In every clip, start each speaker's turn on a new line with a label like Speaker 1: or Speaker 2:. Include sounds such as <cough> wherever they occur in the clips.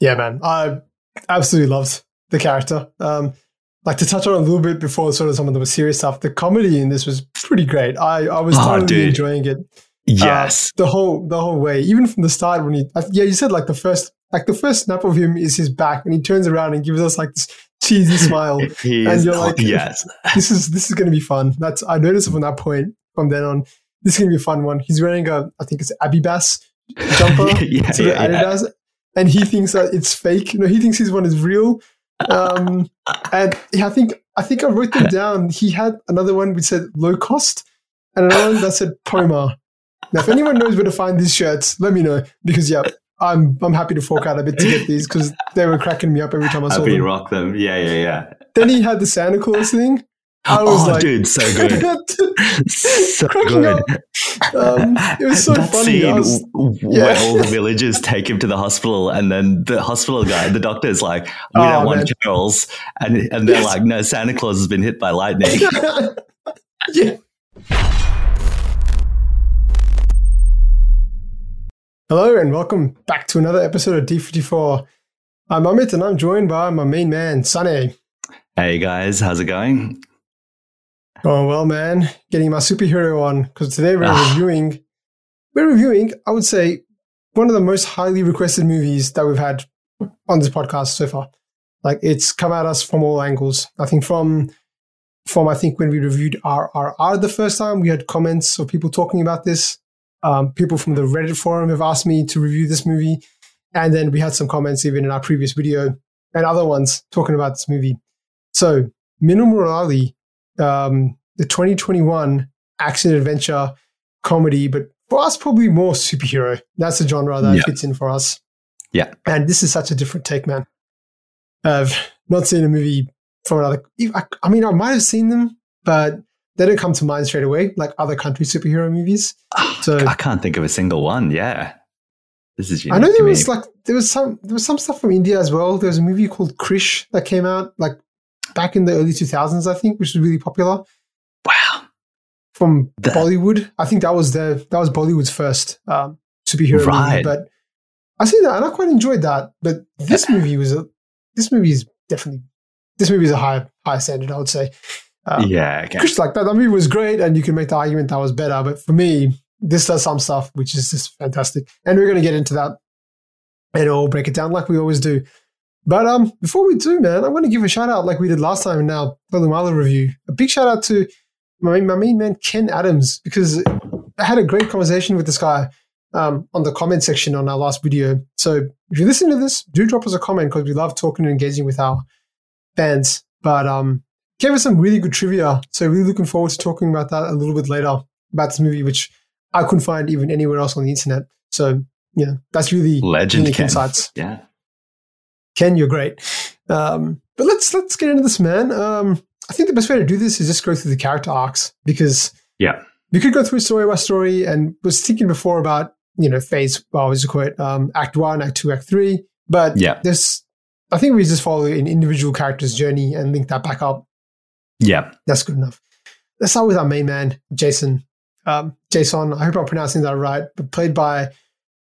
Speaker 1: Yeah, man. I absolutely loved the character. Um, like to touch on a little bit before sort of some of the more serious stuff, the comedy in this was pretty great. I, I was
Speaker 2: Oh,
Speaker 1: totally
Speaker 2: dude.
Speaker 1: enjoying it.
Speaker 2: Yes.
Speaker 1: Uh, the whole the whole way, even from the start when he yeah, you said like the first like the first snap of him is his back and he turns around and gives us like this cheesy smile. <laughs>
Speaker 2: he
Speaker 1: and you're like- <laughs>
Speaker 2: yes. <laughs>
Speaker 1: this is this is gonna be fun. That's I noticed from that point from then on. This is gonna be a fun one. He's wearing a I think it's Abibas jumper.
Speaker 2: yeah,
Speaker 1: sort of
Speaker 2: yeah, yeah.
Speaker 1: Adidas, and he thinks that it's fake. You know, he thinks his one is real. Um, and I think I think I wrote them down. He had another one which said low cost, and another one that said Poma. Now, if anyone knows where to find these shirts, let me know because yeah, I'm I'm happy to fork out a bit to get these because they were cracking me up every time I saw
Speaker 2: Happy
Speaker 1: them.
Speaker 2: rock them. Yeah, yeah, yeah.
Speaker 1: Then he had the Santa Claus thing. I was
Speaker 2: oh,
Speaker 1: like,
Speaker 2: dude, so <laughs> good. <laughs> so <laughs> good.
Speaker 1: Um, it was so
Speaker 2: that
Speaker 1: funny.
Speaker 2: Scene
Speaker 1: was-
Speaker 2: w-
Speaker 1: yeah.
Speaker 2: where all the villagers take him to the hospital, and then the hospital guy, the doctor's like, "We
Speaker 1: Oh,
Speaker 2: don't want
Speaker 1: man.
Speaker 2: carols," and and they're
Speaker 1: Yes.
Speaker 2: like, "No, Santa Claus has been hit by lightning."
Speaker 1: yeah. Hello and welcome back to another episode of D54. I'm Amit and I'm joined by my main man, Sunny.
Speaker 2: hey guys, how's it going?
Speaker 1: Going well, man. Getting my superhero on because today we're
Speaker 2: Ah.
Speaker 1: reviewing. We're reviewing, I would say, one of the most highly requested movies that we've had on this podcast so far. Like it's come at us from all angles. I think from from I think when we reviewed RRR the first time, we had comments of people talking about this. Um, people from the Reddit forum have asked me to review this movie, and then we had some comments even in our previous video and other ones talking about this movie. So, Minnal Murali, um, the 2021 action adventure comedy, but for us probably more superhero. That's the genre that
Speaker 2: Yeah.
Speaker 1: fits in for us.
Speaker 2: Yeah.
Speaker 1: and this is such a different take, man. I've not seen a movie from another. I, mean, I might have seen them, but they don't come to mind straight away, like other country superhero movies. So
Speaker 2: I can't think of a single one. Yeah, this is
Speaker 1: I know there was like there was some there was some stuff from India as well. There was a movie called Krrish that came out like back in the early two thousands, I think, which was really popular
Speaker 2: wow.
Speaker 1: from
Speaker 2: The-
Speaker 1: Bollywood. I think that was the that was Bollywood's first um, superhero movie.
Speaker 2: Right.
Speaker 1: But I see that and I quite enjoyed that. But this movie was a this movie is definitely this movie is a high high standard, I would say. Um,
Speaker 2: yeah. Okay.
Speaker 1: Krrish, like that, that movie was great, and you can make the argument that was better. But for me, this does some stuff which is just fantastic, and we're going to get into that and all break it down like we always do. But um, before we do, man, I'm going to give a shout out like we did last time in our Thallumaala review. A big shout out to my, my main man Ken Adams because I had a great conversation with this guy um, on the comment section on our last video. So if you listen to this, do drop us a comment because we love talking and engaging with our fans. But um, gave us some really good trivia. So really looking forward to talking about that a little bit later about this movie, which I couldn't find even anywhere else on the internet. So yeah, that's really
Speaker 2: Legend
Speaker 1: unique insights.
Speaker 2: Yeah.
Speaker 1: Ken, you're great. Um, but let's let's get into this, man. Um, I think the best way to do this is just go through the character arcs because
Speaker 2: Yeah.
Speaker 1: we could go through story by story. And was thinking before about you know phase, well, was it quote um, Act One, Act Two, Act Three. But
Speaker 2: Yeah.
Speaker 1: this, I think we just follow an individual character's journey and link that back up.
Speaker 2: Yeah.
Speaker 1: That's good enough. Let's start with our main man, Jaison. Um, Jaison, I hope I'm pronouncing that right, but played by,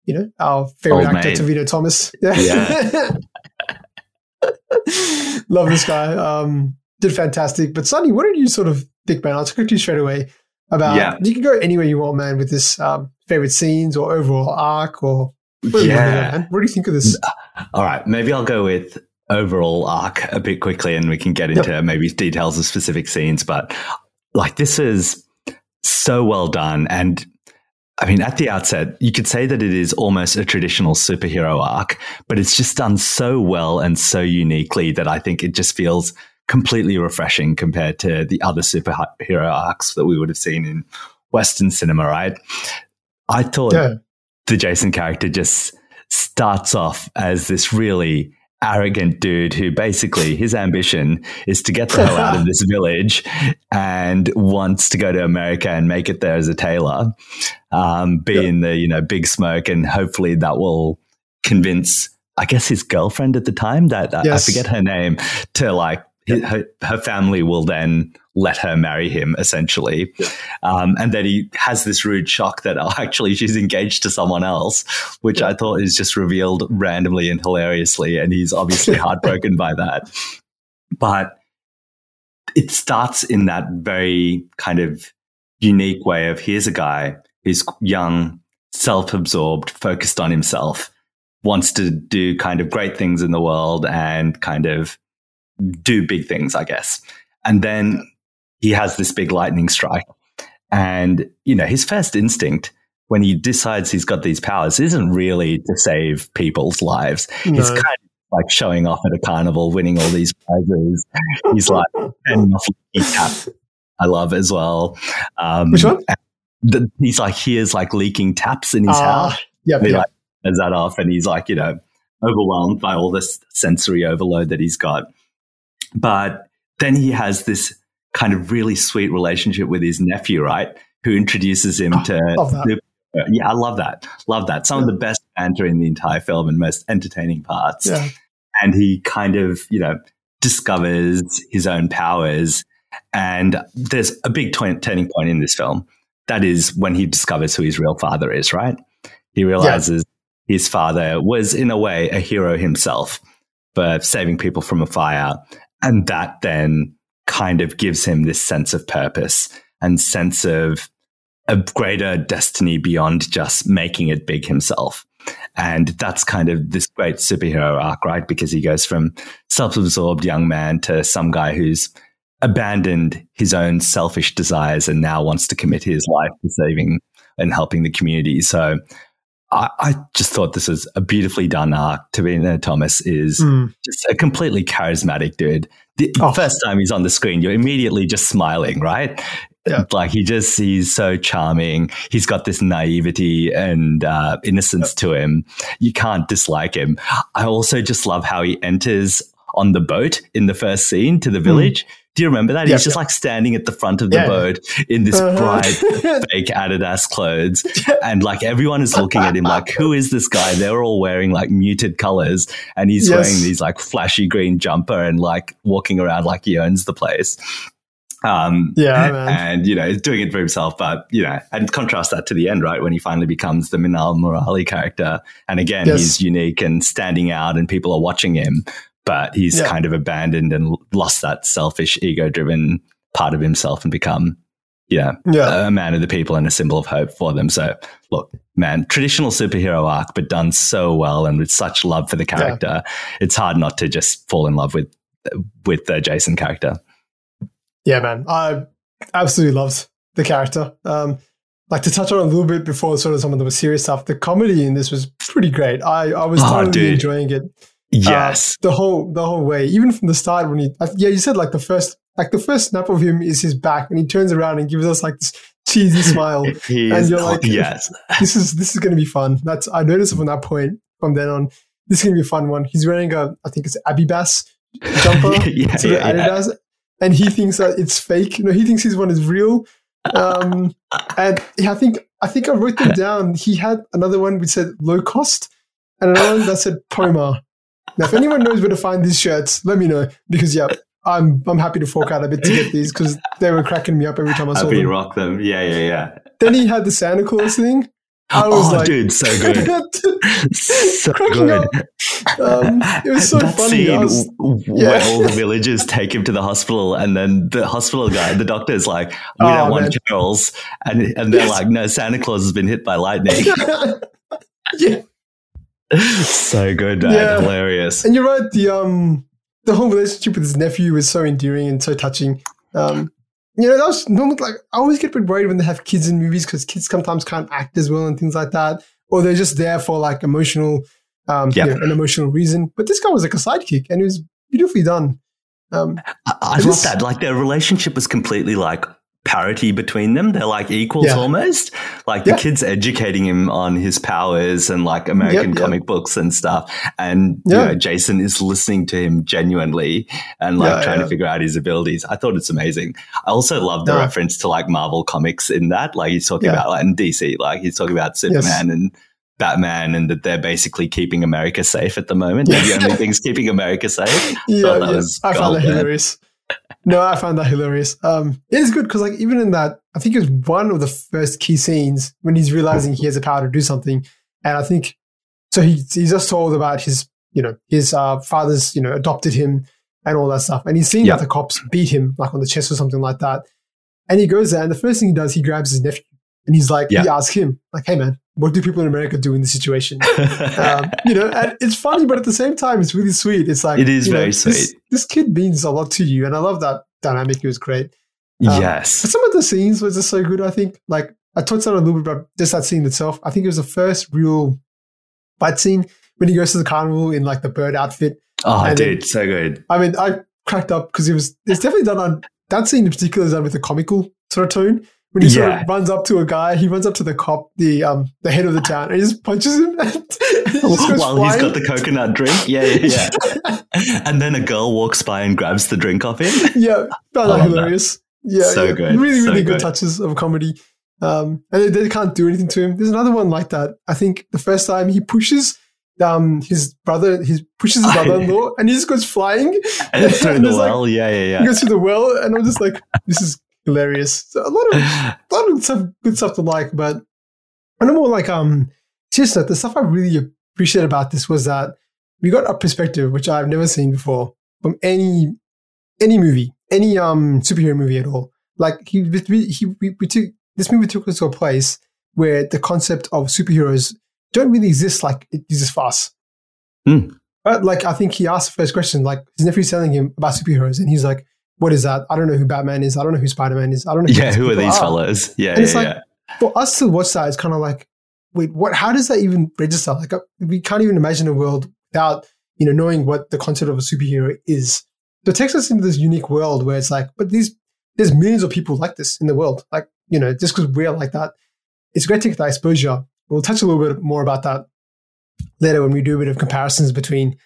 Speaker 1: you know, our favorite
Speaker 2: Old
Speaker 1: actor,
Speaker 2: mate.
Speaker 1: Tovino Thomas. <laughs>
Speaker 2: Yeah. <laughs>
Speaker 1: Love this guy. Um, did fantastic. But Sonny, what did you sort of think, man? I'll talk to you straight away about.
Speaker 2: Yeah.
Speaker 1: You can go anywhere you want, man, with this um, favorite scenes or overall arc or. whatever you wanna go,
Speaker 2: Yeah.
Speaker 1: What do you think of this?
Speaker 2: All right. Maybe I'll go with overall arc a bit quickly and we can get into maybe details of specific scenes. But like, this is so well done. And I mean, at the outset, you could say that it is almost a traditional superhero arc, but it's just done so well and so uniquely that I think it just feels completely refreshing compared to the other superhero arcs that we would have seen in Western cinema, right? I thought
Speaker 1: Yeah.
Speaker 2: the Jaison character just starts off as this really arrogant dude who basically his ambition is to get the hell out of this <laughs> village and wants to go to America and make it there as a tailor, um, be in the you know big smoke, and hopefully that will convince. I guess his girlfriend at the time that I-
Speaker 1: Yes.
Speaker 2: I forget her name to like her, her family will then let her marry him essentially. Yeah. Um, and then he has this rude shock that oh, <laughs> actually she's engaged to someone else, which yeah. I thought is just revealed randomly and hilariously. And he's obviously <laughs> heartbroken by that. But it starts in that very kind of unique way of here's a guy who's young, self absorbed, focused on himself, wants to do kind of great things in the world and kind of do big things, I guess. And then he has this big lightning strike. And, you know, his first instinct when he decides he's got these powers isn't really to save people's lives. No. He's kind of like showing off at a carnival, winning all these prizes. He's like, <laughs> and off tap. I love as well.
Speaker 1: Um, Which one?
Speaker 2: The, he's like, here's like leaking taps in his uh, house.
Speaker 1: Yeah,
Speaker 2: he like turns that off, and he's like, you know, overwhelmed by all this sensory overload that he's got. But then he has this kind of really sweet relationship with his nephew, right? Who introduces him oh, to. Yeah, I love that. Love that. Some yeah. of the best banter in the entire film and most entertaining parts.
Speaker 1: Yeah.
Speaker 2: And he kind of, you know, discovers his own powers. And there's a big t- turning point in this film. That is when he discovers who his real father is, right? He realizes yeah. his father was, in a way, a hero himself for saving people from a fire. And that then kind of gives him this sense of purpose and sense of a greater destiny beyond just making it big himself. And that's kind of this great superhero arc, right? Because he goes from self absorbed young man to some guy who's abandoned his own selfish desires and now wants to commit his life to saving and helping the community. So I, I just thought this was a beautifully done arc. Tovino Thomas is mm. just a completely charismatic dude. The oh. first time he's on the screen, you're immediately just smiling, right? Yeah. Like he just, he's so charming. He's got this naivety and uh, innocence yep. to him. You can't dislike him. I also just love how he enters on the boat in the first scene to the hmm. village. Mm. Do you remember that? Yep, He's just like standing at the front of the yeah. boat in this uh-huh. bright <laughs> fake Adidas clothes. And like everyone is looking at him like, who is this guy? They're all wearing like muted colors and he's yes. wearing these like flashy green jumper and like walking around like he owns the place.
Speaker 1: Um, yeah, man.
Speaker 2: and you know, he's doing it for himself, but you know, and contrast that to the end, right? When he finally becomes the Minnal Murali character, and again, yes. he's unique and standing out, and people are watching him, but he's yeah. kind of abandoned and lost that selfish, ego-driven part of himself and become, you know, yeah. a man of the people and a symbol of hope for them. So, look, man, traditional superhero arc, but done so well and with such love for the character, yeah. it's hard not to just fall in love with with the Jaison character.
Speaker 1: Yeah, man, I absolutely loved the character. Um, like to touch on a little bit before sort of some of the serious stuff. The comedy in this was pretty great. I, I was oh, totally dude. enjoying it.
Speaker 2: Yes,
Speaker 1: uh, the whole the whole way, even from the start when he yeah you said like the first like the first snap of him is his back and he turns around and gives us like this cheesy smile <laughs> and
Speaker 2: you're like yes <laughs>
Speaker 1: this is this is going to be fun. That's I noticed from that point from then on this is going to be a fun one. He's wearing a I think it's Abibas jumper <laughs> yeah, yeah, Adidas and he thinks that it's fake. You know, he thinks his one is real. Um, and I think I think I wrote them down. He had another one which said low cost, and another one that said Poma. Now, if anyone knows where to find these shirts, let me know because yeah, I'm I'm happy to fork out a bit to get these because they were cracking me up every time I saw happy them.
Speaker 2: rock them, yeah, yeah, yeah.
Speaker 1: Then he had the Santa Claus thing, I was
Speaker 2: oh,
Speaker 1: like,
Speaker 2: dude, so <laughs> good, so good.
Speaker 1: Um, it was so
Speaker 2: that
Speaker 1: funny.
Speaker 2: Scene was, yeah. where all the villagers take him to the hospital, and then the hospital guy, the doctor, is like, "We oh, don't man. want Charles," and and they're like, "No, Santa Claus has been hit by lightning." <laughs>
Speaker 1: yeah, <laughs>
Speaker 2: so good, man. Yeah. hilarious.
Speaker 1: And you're right. The um, the whole relationship with his nephew was so endearing and so touching. Um, you know, that was normal. Like, I always get a bit worried when they have kids in movies because kids sometimes can't act as well and things like that, or they're just there for like emotional, um, yep. you know, an emotional reason. But this guy was like a sidekick, and it was beautifully done. Um,
Speaker 2: I, I love that. Like their relationship was completely like parity between them. They're like equals yeah. almost. Like yeah. the kid's educating him on his powers and like American yep, comic yep. books and stuff. And you know, Jaison is listening to him genuinely and like trying to figure out his abilities. I thought it's amazing. I also love the reference to like Marvel comics in that. Like he's talking about like in DC, like he's talking about Superman yes. and Batman and that they're basically keeping America safe at the moment. They're the only things keeping America safe. <laughs>
Speaker 1: Yeah, yeah. I found that hilarious. No, I found that hilarious. Um, it is good because, like, even in that, I think it's one of the first key scenes when he's realizing he has the power to do something, and I think so. He he's just told about his, you know, his uh, father's, you know, adopted him and all that stuff, and he's seen yep. that the cops beat him like on the chest or something like that, and he goes there, and the first thing he does, he grabs his nephew, and he's like, yep. he asks him, like, "Hey, man, what do people in America do in this situation? <laughs> um, you know, and it's funny, but at the same time, it's really sweet. It's like
Speaker 2: it is very
Speaker 1: know,
Speaker 2: sweet.
Speaker 1: This, this, kid means a lot to you, and I love that dynamic. It was great.
Speaker 2: Um, yes,
Speaker 1: some of the scenes were just so good. I think, like I talked about a little bit about just that scene itself. I think it was the first real fight scene when he goes to the carnival in like the bird outfit.
Speaker 2: Oh, dude, then, so good.
Speaker 1: I mean, I cracked up because it was. It's definitely done on that scene in particular is done with a comical sort of tone when he yeah. sort of runs up to a guy, he runs up to the cop, the um, the head of the town, and he just punches him. And <laughs>
Speaker 2: he While flying. he's got the coconut drink, yeah, yeah, yeah. <laughs> and then a girl walks by and grabs the drink off him.
Speaker 1: Yeah, that hilarious. That. Yeah,
Speaker 2: so
Speaker 1: yeah.
Speaker 2: good,
Speaker 1: really, really
Speaker 2: so
Speaker 1: good, good, touches of comedy. Um, and they, they, can't do anything to him. There's another one like that. I think the first time he pushes um, his brother, he pushes his <laughs> brother-in-law, and he just goes flying
Speaker 2: and through the well. Like, yeah, yeah, yeah.
Speaker 1: He goes through the well, and I'm just like, this is hilarious. A lot of <laughs> a lot of stuff, good stuff to like, but I know more like um just the stuff I really appreciate about this was that we got a perspective which I've never seen before from any any movie, any um superhero movie at all. Like he we, he we, we took this movie took us to a place where the concept of superheroes don't really exist like it exists for us.
Speaker 2: Mm.
Speaker 1: But like I think he asked the first question, like his nephew's telling him about superheroes, and he's like, what is that? I don't know who Batman is. I don't know who Spider Man is. I don't know.
Speaker 2: Who yeah, who are these are. fellas? Yeah, and yeah, it's like,
Speaker 1: yeah. For us to watch that, it's kind of like, wait, what? How does that even register? Like, uh, we can't even imagine a world without you know knowing what the concept of a superhero is. So it takes us into this unique world where it's like, but these there's millions of people like this in the world. Like, you know, just because we're like that, it's great to get that exposure. We'll touch a little bit more about that later when we do a bit of comparisons between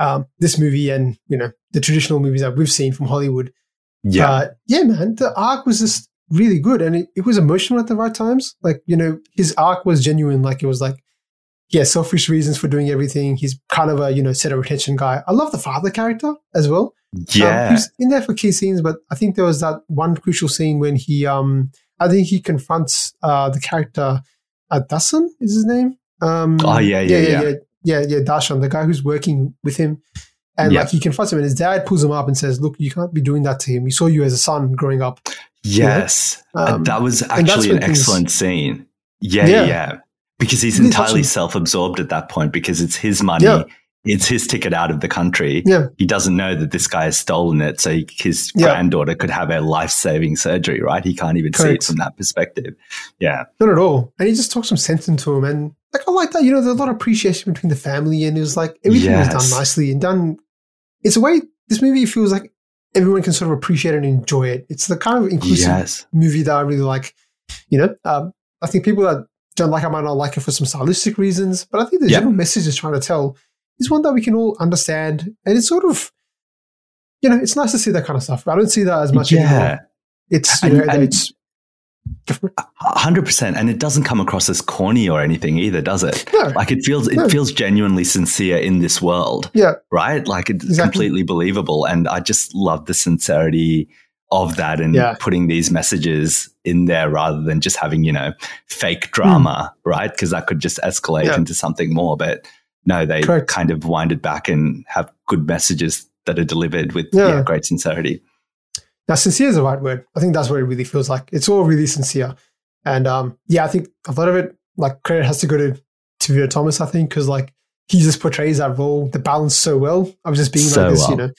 Speaker 1: um, this movie and you know the traditional movies that we've seen from Hollywood.
Speaker 2: Yeah, uh,
Speaker 1: yeah, man. The arc was just really good, and it, it, was emotional at the right times. Like you know, his arc was genuine. Like it was like, yeah, selfish reasons for doing everything. He's kind of a you know set of retention guy. I love the father character as well.
Speaker 2: Yeah,
Speaker 1: um, he's in there for key scenes, but I think there was that one crucial scene when he, um, I think he confronts uh, the character uh, Dasan is his name. Um,
Speaker 2: oh yeah, yeah, yeah, yeah. yeah
Speaker 1: yeah, yeah, Darshan, the guy who's working with him. And like he confronts him, and his dad pulls him up and says, "Look, you can't be doing that to him. We saw you as a son growing up."
Speaker 2: Yes, you know? um, that was actually an excellent things, scene. Yeah, yeah, yeah, because he's entirely self-absorbed at that point because it's his money. Yeah. It's his ticket out of the country.
Speaker 1: Yeah.
Speaker 2: He doesn't know that this guy has stolen it, so he, his yeah. granddaughter could have a life-saving surgery. Right? He can't even Correct. see it from that perspective. Yeah,
Speaker 1: not at all. And he just talks some sense into him, and like I like that. You know, there's a lot of appreciation between the family, and it was like everything yes. was done nicely and done. It's a way this movie feels like everyone can sort of appreciate and enjoy it. It's the kind of inclusive yes. movie that I really like. You know, um, I think people that don't like it might not like it for some stylistic reasons, but I think the yep. general message is trying to tell is one that we can all understand, and it's sort of, you know, it's nice to see that kind of stuff. I don't see that as much
Speaker 2: yeah.
Speaker 1: anymore. It's you and, know, and it's
Speaker 2: hundred percent, and it doesn't come across as corny or anything either, does it?
Speaker 1: No.
Speaker 2: Like it feels, it no. feels genuinely sincere in this world.
Speaker 1: Yeah,
Speaker 2: right. Like it's exactly. completely believable, and I just love the sincerity of that and yeah. putting these messages in there rather than just having you know fake drama, mm. right? Because that could just escalate yeah. into something more. But no, they Correct. kind of wind it back and have good messages that are delivered with yeah. yeah great sincerity.
Speaker 1: Now, sincere is the right word. I think that's what it really feels like. It's all really sincere. And um, yeah, I think a lot of it, like credit has to go to Tovino Thomas, I think, because like he just portrays that role, the balance so well. I was just being so like this, well. you know.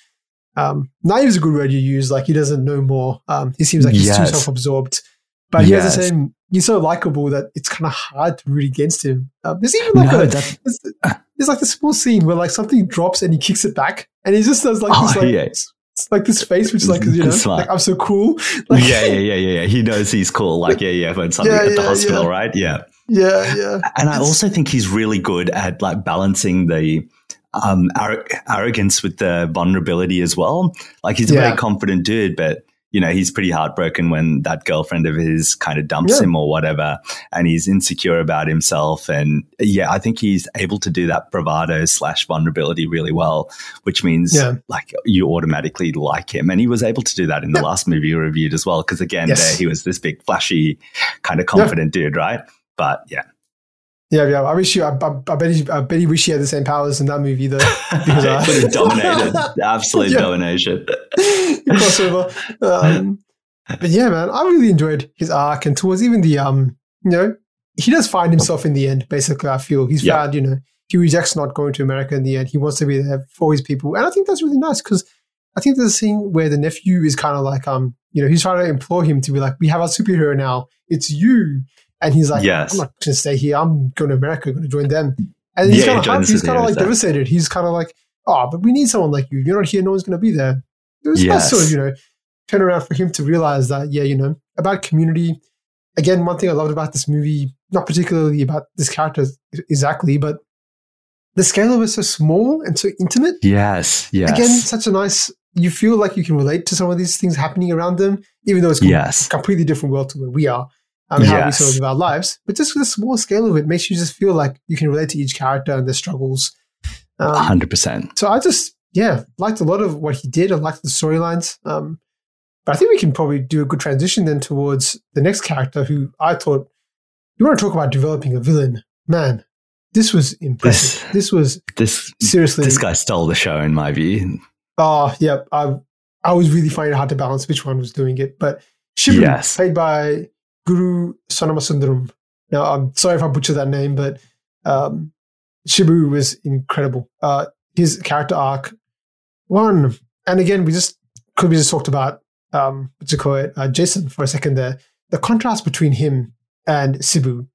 Speaker 1: Um, naive is a good word you use. Like he doesn't know more. Um, he seems like he's yes. too self-absorbed, but he has the same. He's so likable that it's kind of hard to root against him. Um, there's even like no, a, there's, there's, like the small scene where like something drops and he kicks it back, and he just does like oh, this like yes like this face, which is like, you know, like I'm so cool. <laughs> Like,
Speaker 2: yeah, yeah, yeah, yeah, yeah. He knows he's cool. Like, yeah, yeah, when something yeah, at the yeah, hospital,
Speaker 1: yeah.
Speaker 2: right? Yeah.
Speaker 1: Yeah, yeah.
Speaker 2: And I also think he's really good at like balancing the um, ar- arrogance with the vulnerability as well. Like he's a very confident dude, but you know, he's pretty heartbroken when that girlfriend of his kind of dumps
Speaker 1: Yeah.
Speaker 2: him or whatever, and he's insecure about himself. And yeah, I think he's able to do that bravado slash vulnerability really well, which means
Speaker 1: Yeah.
Speaker 2: like you automatically like him. And he was able to do that in the
Speaker 1: Yeah.
Speaker 2: last movie you reviewed as well, because again,
Speaker 1: Yes.
Speaker 2: there he was this big, flashy, kind of confident dude, right? But yeah,
Speaker 1: Yeah, yeah. I wish you. I, I, I bet. He, I bet he wish he had the same powers in that movie though. <laughs> Because uh,
Speaker 2: Would have dominated, <laughs> absolute
Speaker 1: Yeah.
Speaker 2: domination. <laughs>
Speaker 1: crossover. Um, but yeah, man, I really enjoyed his arc, and towards even the um, you know, he does find himself in the end. Basically, I feel he's
Speaker 2: Yeah.
Speaker 1: found. You know, he rejects not going to America in the end. He wants to be there for his people, and I think that's really nice because I think there's a scene where the nephew is kind of like um, you know, he's trying to implore him to be like, "We have a superhero now. It's you." And he's like,
Speaker 2: Yes.
Speaker 1: I'm not going to stay here. I'm going to America. I'm going to join them. And he's
Speaker 2: Yeah,
Speaker 1: kind of he's kind of like devastated. He's kind of like, oh, but we need someone like you. You're not here. No one's going to be there. It was
Speaker 2: Yes.
Speaker 1: nice sort of, you know, turn around for him to realize that, yeah, you know, about community. Again, one thing I loved about this movie, not particularly about this character exactly, but the scale of it is so small and so intimate.
Speaker 2: Yes, yes.
Speaker 1: Again, such a nice. You feel like you can relate to some of these things happening around them, even though it's
Speaker 2: Yes.
Speaker 1: completely different world to where we are and how we
Speaker 2: Yes.
Speaker 1: sort of live our lives. But just with the small scale of it, makes you just feel like you can relate to each character and their struggles. Um,
Speaker 2: 100%.
Speaker 1: so I just, yeah, liked a lot of what he did. I liked the storylines. Um, but I think we can probably do a good transition then towards the next character who I thought, you want to talk about developing a villain. Man, this was impressive. This, was
Speaker 2: This
Speaker 1: seriously.
Speaker 2: this guy stole the show in my view.
Speaker 1: Oh, yeah. I, I was really finding it hard to balance which one was doing it. But Shibu,
Speaker 2: Yes.
Speaker 1: played by Guru Somasundaram. Now, I'm sorry if I butcher that name, but um, Shibu was incredible. Uh, his character arc, one, and again, we just could we just talked about um, what you call it, uh, Jaison for a second there. The contrast between him and Shibu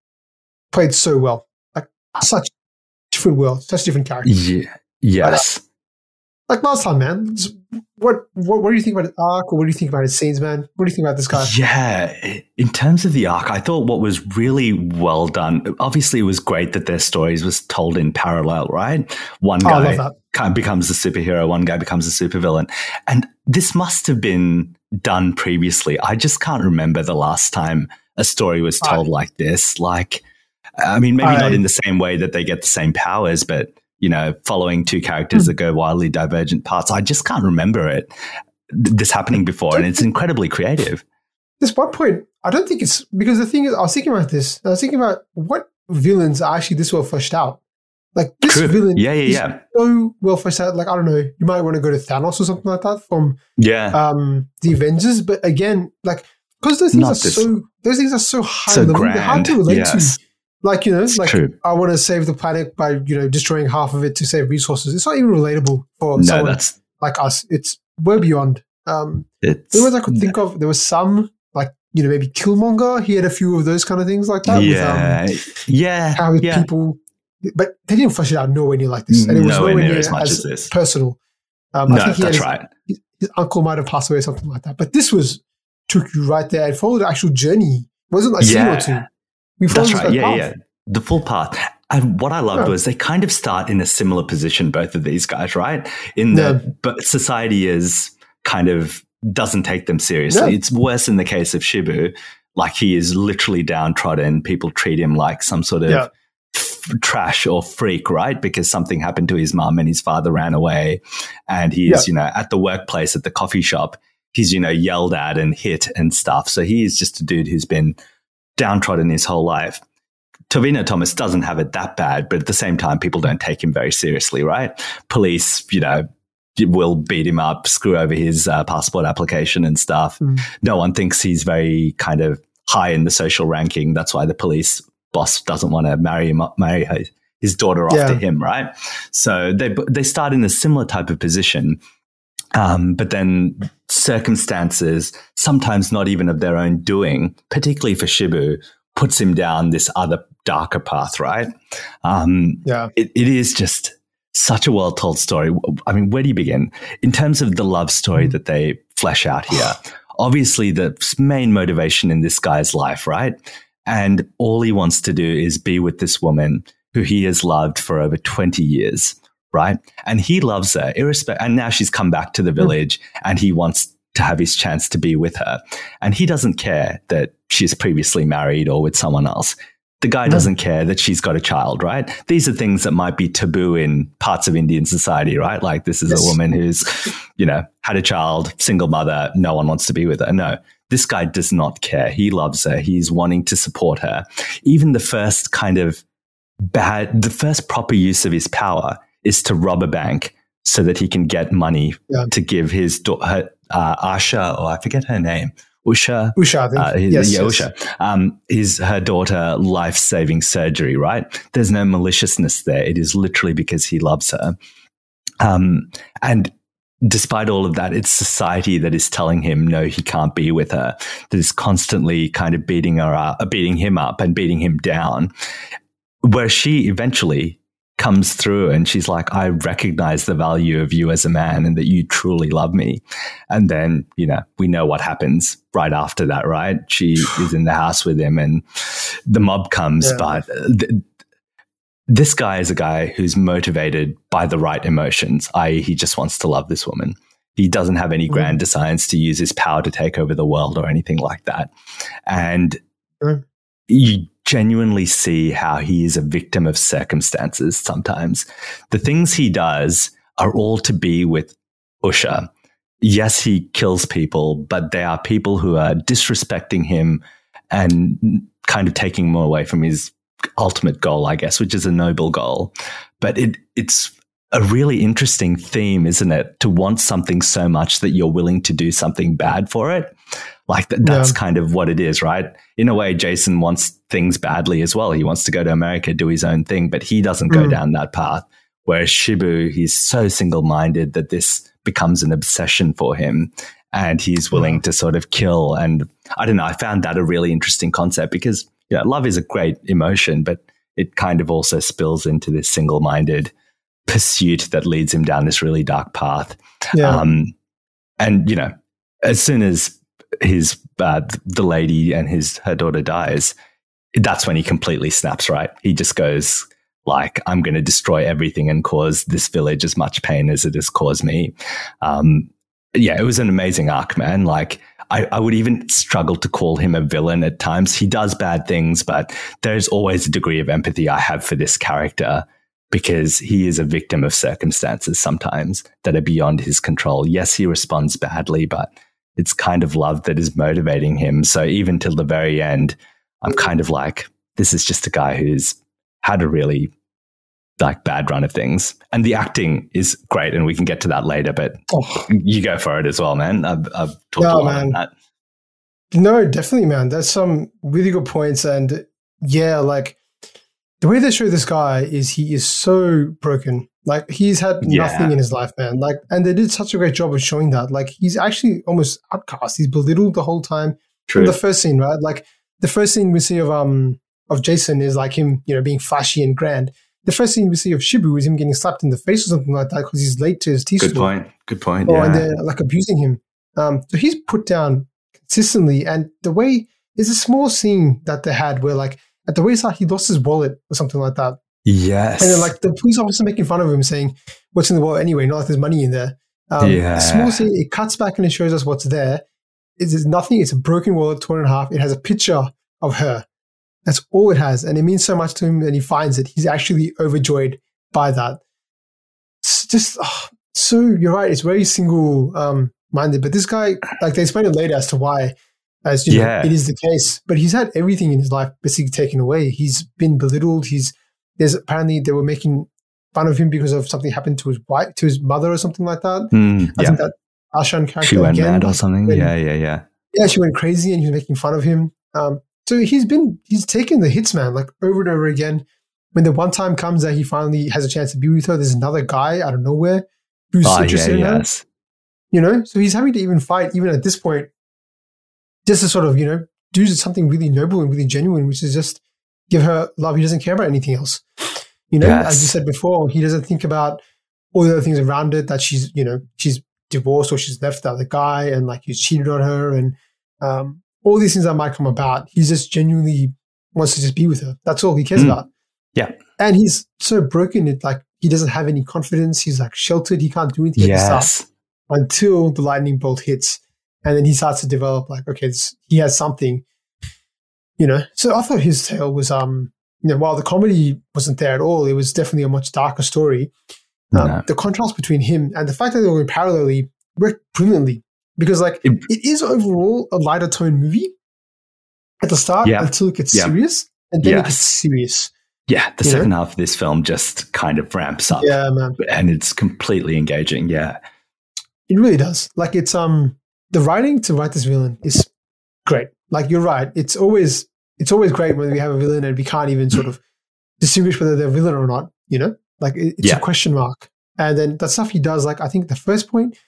Speaker 1: played so well, like such different worlds, such different characters.
Speaker 2: Yeah. Yes.
Speaker 1: Like last time, man. What, what what do you think about his arc, or what do you think about his scenes, man? What do you think about this guy?
Speaker 2: Yeah, in terms of the arc, I thought what was really well done. Obviously, it was great that their stories was told in parallel, right? One
Speaker 1: oh,
Speaker 2: guy
Speaker 1: love that.
Speaker 2: kind of becomes a superhero, one guy becomes a supervillain, and this must have been done previously. I just can't remember the last time a story was
Speaker 1: I-
Speaker 2: told like this. Like, I mean, maybe
Speaker 1: I-
Speaker 2: not in the same way that they get the same powers, but you know, following two characters
Speaker 1: Hmm.
Speaker 2: that go wildly divergent paths. I just can't remember it this happening before, and it's incredibly creative.
Speaker 1: This one point, I don't think it's because the thing is, I was thinking about this. I was thinking about what villains are actually this well fleshed out. Like this
Speaker 2: True.
Speaker 1: villain,
Speaker 2: Yeah, yeah,
Speaker 1: is
Speaker 2: yeah.
Speaker 1: so well fleshed out. Like I don't know, you might want to go to Thanos or something like that from
Speaker 2: Yeah.
Speaker 1: um the Avengers. But again, like because those things
Speaker 2: Not
Speaker 1: are
Speaker 2: this-
Speaker 1: so those things are so high
Speaker 2: so
Speaker 1: level, they're hard to relate
Speaker 2: Yes.
Speaker 1: to. Like you know,
Speaker 2: It's
Speaker 1: like
Speaker 2: true.
Speaker 1: I want to save the planet by you know destroying half of it to save resources. It's not even relatable for
Speaker 2: No,
Speaker 1: someone
Speaker 2: that's
Speaker 1: like us. It's way beyond. Um,
Speaker 2: it's
Speaker 1: the ones I could think of, there was some like you know maybe Killmonger. He had a few of those kind of things like that.
Speaker 2: yeah,
Speaker 1: With,
Speaker 2: yeah,
Speaker 1: um, how his
Speaker 2: yeah.
Speaker 1: people, but they didn't flesh it out nowhere near like this, and it was
Speaker 2: Nowhere
Speaker 1: nowhere,
Speaker 2: near as much
Speaker 1: as
Speaker 2: as this.
Speaker 1: personal. Um, I
Speaker 2: no,
Speaker 1: think he had
Speaker 2: that's
Speaker 1: his,
Speaker 2: right.
Speaker 1: his, uncle might have passed away or something like that. But this was took you right there and followed the actual journey. It wasn't like scene or two. We
Speaker 2: That's right. Yeah,
Speaker 1: path.
Speaker 2: yeah. The full path. And what I loved
Speaker 1: Yeah.
Speaker 2: was they kind of start in a similar position, both of these guys, right? In the
Speaker 1: Yeah.
Speaker 2: but society is kind of doesn't take them seriously.
Speaker 1: Yeah.
Speaker 2: It's worse in the case of Shibu. Like he is literally downtrodden. People treat him like some sort of f- trash or freak, right? Because something happened to his mum and his father ran away. And he is, you know, at the workplace, at the coffee shop, he's, you know, yelled at and hit and stuff. So he is just a dude who's been downtrodden his whole life. Tovino Thomas doesn't have it that bad, but at the same time, people don't take him very seriously, right? Police, you know, will beat him up, screw over his uh, passport application and stuff.
Speaker 1: Mm.
Speaker 2: No one thinks he's very kind of high in the social ranking. That's why the police boss doesn't want to marry him, marry her, his daughter off
Speaker 1: Yeah.
Speaker 2: to him, right? So they they start in a similar type of position. Um, but then circumstances, sometimes not even of their own doing, particularly for Shibu, puts him down this other darker path, right? Um,
Speaker 1: Yeah.
Speaker 2: it, it is just such a well told story. I mean, where do you begin? In terms of the love story that they flesh out here, obviously the main motivation in this guy's life, right? And all he wants to do is be with this woman who he has loved for over 20 years, right? And he loves her, irrespective. And now she's come back to the hmm. village and he wants to have his chance to be with her. And he doesn't care that she's previously married or with someone else. The guy hmm. doesn't care that she's got a child, right? These are things that might be taboo in parts of Indian society, right? Like this is yes. a woman who's, you know, had a child, single mother, no one wants to be with her. No, this guy does not care. He loves her. He's wanting to support her. Even the first kind of bad, the first proper use of his power is to rob a bank so that he can get money yeah. to give his daughter, uh, Asha, or I forget her name, Usha.
Speaker 1: Usha,
Speaker 2: uh, his, yes, yeah, yes. Usha. Um, is her daughter life saving surgery, right? There's no maliciousness there. It is literally because he loves her. Um, and despite all of that, it's society that is telling him no, he can't be with her. That is constantly kind of beating her up, beating him up, and beating him down. Where she eventually comes through and she's like, I recognize the value of you as a man and that you truly love me. And then, you know, we know what happens right after that, right? She <sighs> is in the house with him and the mob comes, yeah. but th- this guy is a guy who's motivated by the right emotions, i.e., he just wants to love this woman. He doesn't have any mm. grand designs to use his power to take over the world or anything like that. And you genuinely see how he is a victim of circumstances sometimes. The things he does are all to be with Usha. Yes, he kills people, but they are people who are disrespecting him and kind of taking more away from his ultimate goal, I guess, which is a noble goal. But it it's a really interesting theme, isn't it? To want something so much that you're willing to do something bad for it. Like th- that's yeah. kind of what it is, right? In a way, Jaison wants things badly as well. He wants to go to America, do his own thing, but he doesn't go mm. down that path. Whereas Shibu, he's so single minded that this becomes an obsession for him and he's willing to sort of kill. And I don't know, I found that a really interesting concept because you know, love is a great emotion, but it kind of also spills into this single minded pursuit that leads him down this really dark path. Yeah. Um, and, you know, as soon as his, uh, the lady and his, her daughter dies, that's when he completely snaps, right? He just goes, like, I'm going to destroy everything and cause this village as much pain as it has caused me. Um, yeah, it was an amazing arc, man. Like, I, I, would even struggle to call him a villain at times. He does bad things, but there's always a degree of empathy I have for this character because he is a victim of circumstances sometimes that are beyond his control. Yes, he responds badly, but it's kind of love that is motivating him. So even till the very end, I'm kind of like, this is just a guy who's had a really like bad run of things. And the acting is great, and we can get to that later. But oh. you go for it as well, man. I've, I've talked no, a lot man. that.
Speaker 1: No, definitely, man. That's some really good points. And yeah, like the way they show this guy is he is so broken. Like he's had yeah. nothing in his life, man. Like, and they did such a great job of showing that. Like he's actually almost outcast. He's belittled the whole time. True. From the first scene, right? Like the first scene we see of um of Jaison is like him, you know, being flashy and grand the first thing we see of Shibu is him getting slapped in the face or something like that because he's late to his tea
Speaker 2: Good point. Good point.
Speaker 1: Oh, yeah. and they're like abusing him. Um, so he's put down consistently. And the way is a small scene that they had where like at the wayside he lost his wallet or something like that.
Speaker 2: Yes.
Speaker 1: And then like the police officer making fun of him saying, What's in the wallet anyway? Not like there's money in there. Um, yeah. Small scene, it cuts back and it shows us what's there. It's nothing, it's a broken wallet, torn in half. It has a picture of her. That's all it has. And it means so much to him and he finds it. He's actually overjoyed by that. It's just oh, so you're right. It's very single um, minded. But this guy, like they explain it later as to why, as you yeah. know, it is the case. But he's had everything in his life basically taken away. He's been belittled. He's there's apparently they were making fun of him because of something happened to his wife, to his mother, or something like that.
Speaker 2: Mm, I yeah. think
Speaker 1: that Ashan character
Speaker 2: she went
Speaker 1: again,
Speaker 2: mad or something. When, yeah, yeah, yeah.
Speaker 1: Yeah, she went crazy, and he was making fun of him. Um, so he's been he's taken the hits, man, like over and over again. When the one time comes that he finally has a chance to be with her, there's another guy out of nowhere who's oh, interested yeah, in yes. her. You know, so he's having to even fight, even at this point, just to sort of you know do something really noble and really genuine, which is just give her love. He doesn't care about anything else. You know, yes. as you said before, he doesn't think about all the other things around it that she's you know she's divorced or she's left the other guy and like he's cheated on her and um, all these things that might come about. He just genuinely wants to just be with her. That's all he cares mm. about.
Speaker 2: Yeah.
Speaker 1: And he's so broken it like he doesn't have any confidence. He's like sheltered. He can't do anything yes. until the lightning bolt hits. And then he starts to develop like, okay, he has something, you know. So I thought his tale was, um, you know, while the comedy wasn't there at all, it was definitely a much darker story. Um, no. The contrast between him and the fact that they were parallelly worked brilliantly because, like, it, it is overall a lighter tone movie at the start yeah. until it gets yeah. serious, and then yes. it gets serious.
Speaker 2: Yeah, the second know? half of this film just kind of ramps up.
Speaker 1: Yeah, man.
Speaker 2: And it's completely engaging. Yeah.
Speaker 1: It really does. Like it's um the writing to write this villain is great. Like you're right. It's always it's always great when we have a villain and we can't even sort of distinguish whether they're a villain or not, you know? Like it's yeah. a question mark. And then that stuff he does, like I think the first point,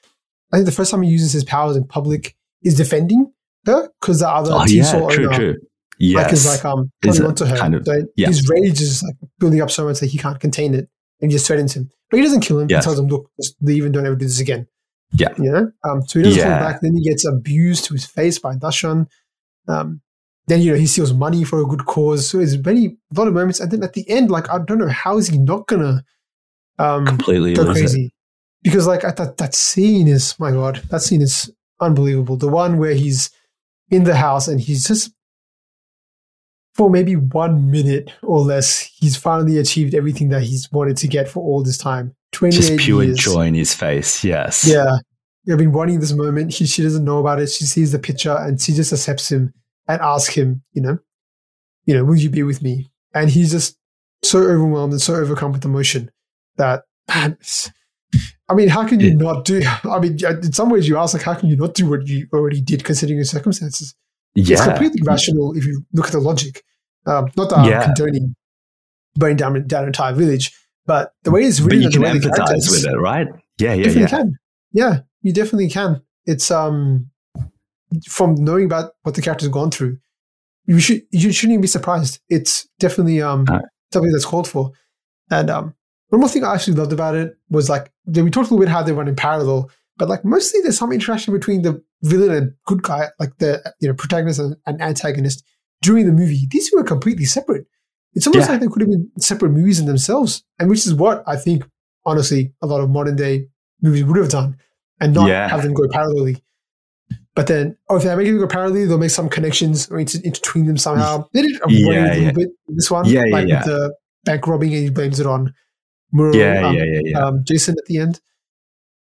Speaker 1: I think the first time he uses his powers in public is defending her because the other
Speaker 2: oh, yeah, true, owner, true.
Speaker 1: Yes. Like is like um holding onto her. Kind of, so yeah. His rage is like building up so much that he can't contain it and he just threatens him. But he doesn't kill him. Yes. He tells him, look, just leave and don't ever do this again.
Speaker 2: Yeah.
Speaker 1: You know? Um, so he doesn't yeah. back. Then he gets abused to his face by Dasan. Um, then, you know, he steals money for a good cause. So there's many, a lot of moments. And then at the end, like, I don't know, how is he not going to um,
Speaker 2: completely
Speaker 1: go crazy? It. Because, like, at that, that scene is, my God, that scene is unbelievable. The one where he's in the house and he's just for maybe one minute or less, he's finally achieved everything that he's wanted to get for all this time. 28 Just pure years.
Speaker 2: joy in his face. Yes.
Speaker 1: Yeah. I've been wanting this moment. He, she doesn't know about it. She sees the picture and she just accepts him and asks him, you know, you know, will you be with me? And he's just so overwhelmed and so overcome with emotion that, man, I mean, how can you not do? I mean, in some ways, you ask, like, how can you not do what you already did considering your circumstances? Yeah. It's completely rational if you look at the logic. Um, not that yeah. I'm condoning burning down, down an entire village, but the way it's written,
Speaker 2: but you can empathize with it, right? Yeah, yeah, yeah.
Speaker 1: Can. Yeah, you definitely can. It's um from knowing about what the character's gone through, you should you shouldn't even be surprised. It's definitely um right. something that's called for. And um one more thing I actually loved about it was like we talked a little bit how they run in parallel, but like mostly there's some interaction between the villain and good guy, like the you know protagonist and, and antagonist during the movie. These two are completely separate. It's almost yeah. like they could have been separate movies in themselves, and which is what I think, honestly, a lot of modern day movies would have done, and not yeah. have them go parallelly. But then, oh, if they make them go parallelly, they'll make some connections or inter- intertween them somehow. They did a yeah, little bit in this one,
Speaker 2: yeah, like
Speaker 1: with the bank robbing, and he blames it on Muro,
Speaker 2: yeah, um, yeah, yeah, yeah.
Speaker 1: Um, Jaison at the end.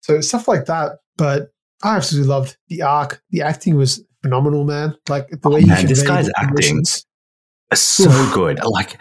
Speaker 1: So stuff like that. But I absolutely loved the arc. The acting was phenomenal, man. Like the way oh, man,
Speaker 2: this guy's acting so good. Like,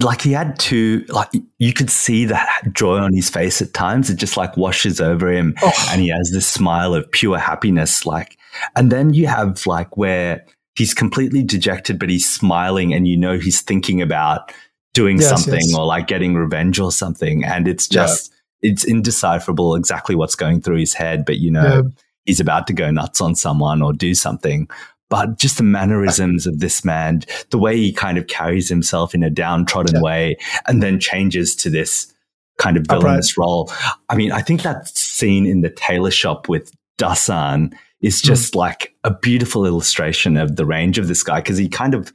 Speaker 2: like he had to, like, you could see that joy on his face at times. It just like washes over him, oh. and he has this smile of pure happiness. Like, and then you have like where he's completely dejected, but he's smiling, and you know he's thinking about doing yes, something yes. or like getting revenge or something, and it's just. Yeah. It's indecipherable exactly what's going through his head, but you know, yeah. he's about to go nuts on someone or do something but just the mannerisms of this man, the way he kind of carries himself in a downtrodden yeah. way and then changes to this kind of villainous Upright. role. I mean, I think that scene in the tailor shop with Dasan is hmm. just mm. like a beautiful illustration of the range of this guy because he kind of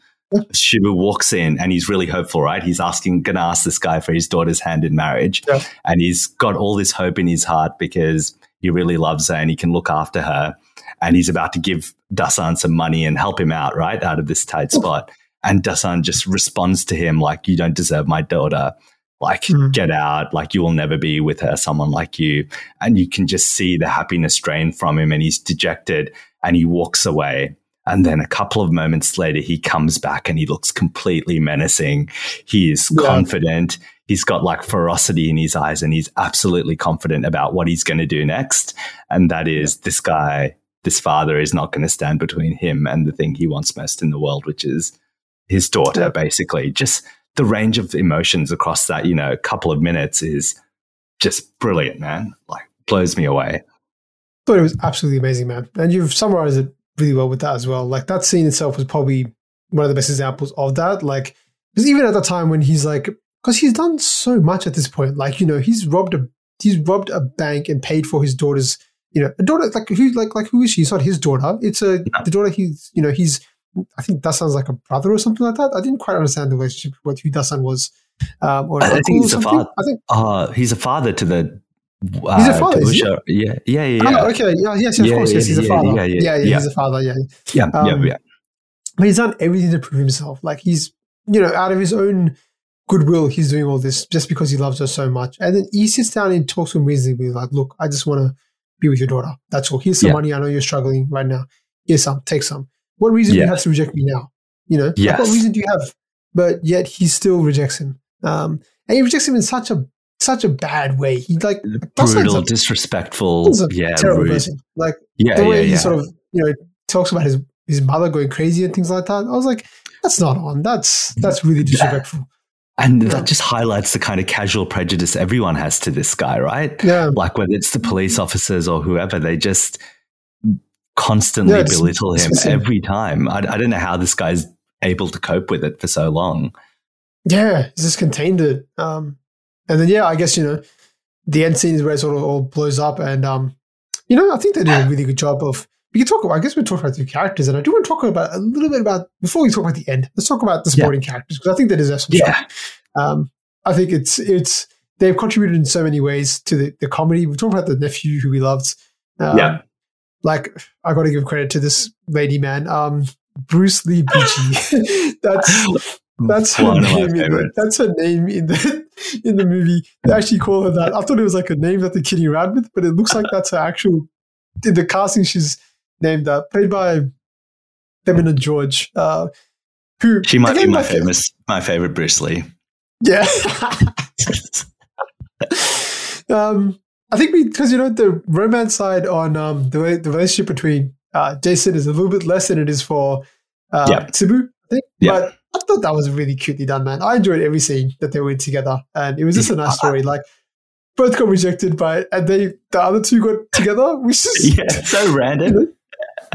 Speaker 2: Shibu walks in and he's really hopeful, right? He's asking, gonna ask this guy for his daughter's hand in marriage. Yeah. And he's got all this hope in his heart because he really loves her and he can look after her and he's about to give Dasan some money and help him out, right, out of this tight spot. And Dasan just responds to him like, "You don't deserve my daughter. Like, mm. get out. Like, you will never be with her. Someone like you." And you can just see the happiness drain from him, and he's dejected, and he walks away. And then a couple of moments later, he comes back and he looks completely menacing. He is yeah. confident. He's got like ferocity in his eyes and he's absolutely confident about what he's going to do next. And that is yeah. this guy this father is not going to stand between him and the thing he wants most in the world, which is his daughter, basically. Just the range of emotions across that, you know, couple of minutes is just brilliant, man. Like, blows me away.
Speaker 1: But it was absolutely amazing, man. And you've summarized it really well with that as well. Like, that scene itself was probably one of the best examples of that. Like, because even at the time when he's like, because he's done so much at this point, like, you know, he's robbed a he's robbed a bank and paid for his daughter's you know, a daughter like who like like who is she? It's not his daughter. It's a the daughter. He's you know he's. I think that sounds like a brother or something like that. I didn't quite understand the relationship what who Dasan was. Um, or
Speaker 2: I think he's a father. I think uh, he's a father to the Uh,
Speaker 1: He's a father, is he?
Speaker 2: Usha- yeah, yeah, yeah.
Speaker 1: Oh, okay. Yeah, yes, of
Speaker 2: Yeah,
Speaker 1: course. Yes,
Speaker 2: yeah,
Speaker 1: he's a father.
Speaker 2: yeah,
Speaker 1: Yeah,
Speaker 2: yeah,
Speaker 1: yeah,
Speaker 2: yeah.
Speaker 1: he's a father. Yeah.
Speaker 2: yeah, yeah,
Speaker 1: Um,
Speaker 2: yeah.
Speaker 1: But he's done everything to prove himself. Like he's, you know, out of his own goodwill, he's doing all this just because he loves her so much. And then he sits down and talks to him reasonably, like, look, I just want to be with your daughter. That's all. Here's some
Speaker 2: Yeah.
Speaker 1: money. I know you're struggling right now. Here's some. Take some. What reason do you have to reject me now? You know, Like, what reason do you have? But yet he still rejects him. Um, and he rejects him in such a such a bad way. He like
Speaker 2: Brutal, disrespectful. Yeah,
Speaker 1: terrible
Speaker 2: rude.
Speaker 1: person. Like
Speaker 2: Yeah,
Speaker 1: the way
Speaker 2: yeah,
Speaker 1: he
Speaker 2: yeah.
Speaker 1: sort of you know talks about his his mother going crazy and things like that. I was like, that's not on. That's that's really disrespectful.
Speaker 2: And
Speaker 1: Yeah.
Speaker 2: that just highlights the kind of casual prejudice everyone has to this guy, right?
Speaker 1: Yeah,
Speaker 2: Like whether it's the police officers or whoever, they just constantly
Speaker 1: Yeah,
Speaker 2: belittle him every time. I, I don't know how this guy's able to cope with it for so long.
Speaker 1: yeah, he's just contained it. Um, and then yeah, I guess you know the end scene is where it sort of all blows up, and um, you know, I think they did a really good job of. We can talk about. I guess we talk about the characters, and I do want to talk about a little bit about before we talk about the end. Let's talk about the
Speaker 2: Yeah.
Speaker 1: supporting characters because I think they deserve some.
Speaker 2: Yeah.
Speaker 1: Um, I think it's it's they've contributed in so many ways to the, the comedy. We talked about the nephew who we loved. Um,
Speaker 2: Yeah.
Speaker 1: Like I got to give credit to this lady, man. Um, Bruce Lee Bucci. <laughs> that's <laughs> that's her
Speaker 2: one of my
Speaker 1: name. In the, that's her name in the in the movie. They actually call her that. I thought it was like a name that they're kidding around with, but it looks like that's her actual. In the casting, she's named that, played by Femina George. Uh, who
Speaker 2: She might be my
Speaker 1: like-
Speaker 2: famous, my favorite Bruce Lee.
Speaker 1: yeah. <laughs> um, I think because you know the romance side on um, the the relationship between uh, Jaison is a little bit less than it is for uh,
Speaker 2: Yeah.
Speaker 1: Shibu, I think.
Speaker 2: Yeah.
Speaker 1: But I thought that was really cutely done, man. I enjoyed every scene that they were in together, and it was just a nice story. <laughs> Like both got rejected by, and they the other two got together, which is
Speaker 2: Yeah, so random. <laughs>
Speaker 1: So random.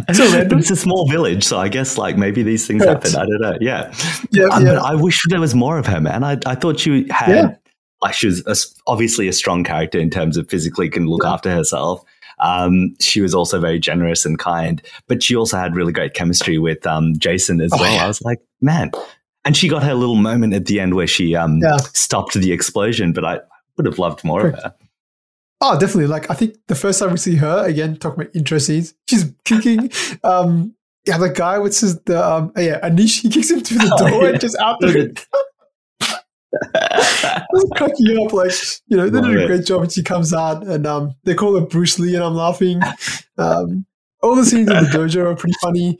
Speaker 2: But it's a small village, so I guess like maybe these things
Speaker 1: Correct.
Speaker 2: happen. I don't know. Yeah,
Speaker 1: yeah,
Speaker 2: Um,
Speaker 1: yeah.
Speaker 2: I wish there was more of her, man. I, I thought she had
Speaker 1: Yeah.
Speaker 2: like she was a obviously a strong character in terms of physically can look
Speaker 1: Yeah.
Speaker 2: after herself. Um, she was also very generous and kind, but she also had really great chemistry with um, Jaison as
Speaker 1: Oh,
Speaker 2: well. I was like, man. And she got her little moment at the end where she um, stopped the explosion, but I would have loved more of her.
Speaker 1: Oh, definitely. Like I think the first time we see her again, talking about intro scenes, she's kicking. um, yeah, the guy with his the um, yeah, Anish. He kicks him through the <laughs>
Speaker 2: Oh,
Speaker 1: door
Speaker 2: yeah.
Speaker 1: and just out the <laughs> Just cracking up, like you know, they
Speaker 2: Love
Speaker 1: did a
Speaker 2: it.
Speaker 1: great job. And she comes out, and um, they call her Bruce Lee, and I'm laughing. Um, all the scenes in the dojo are pretty funny.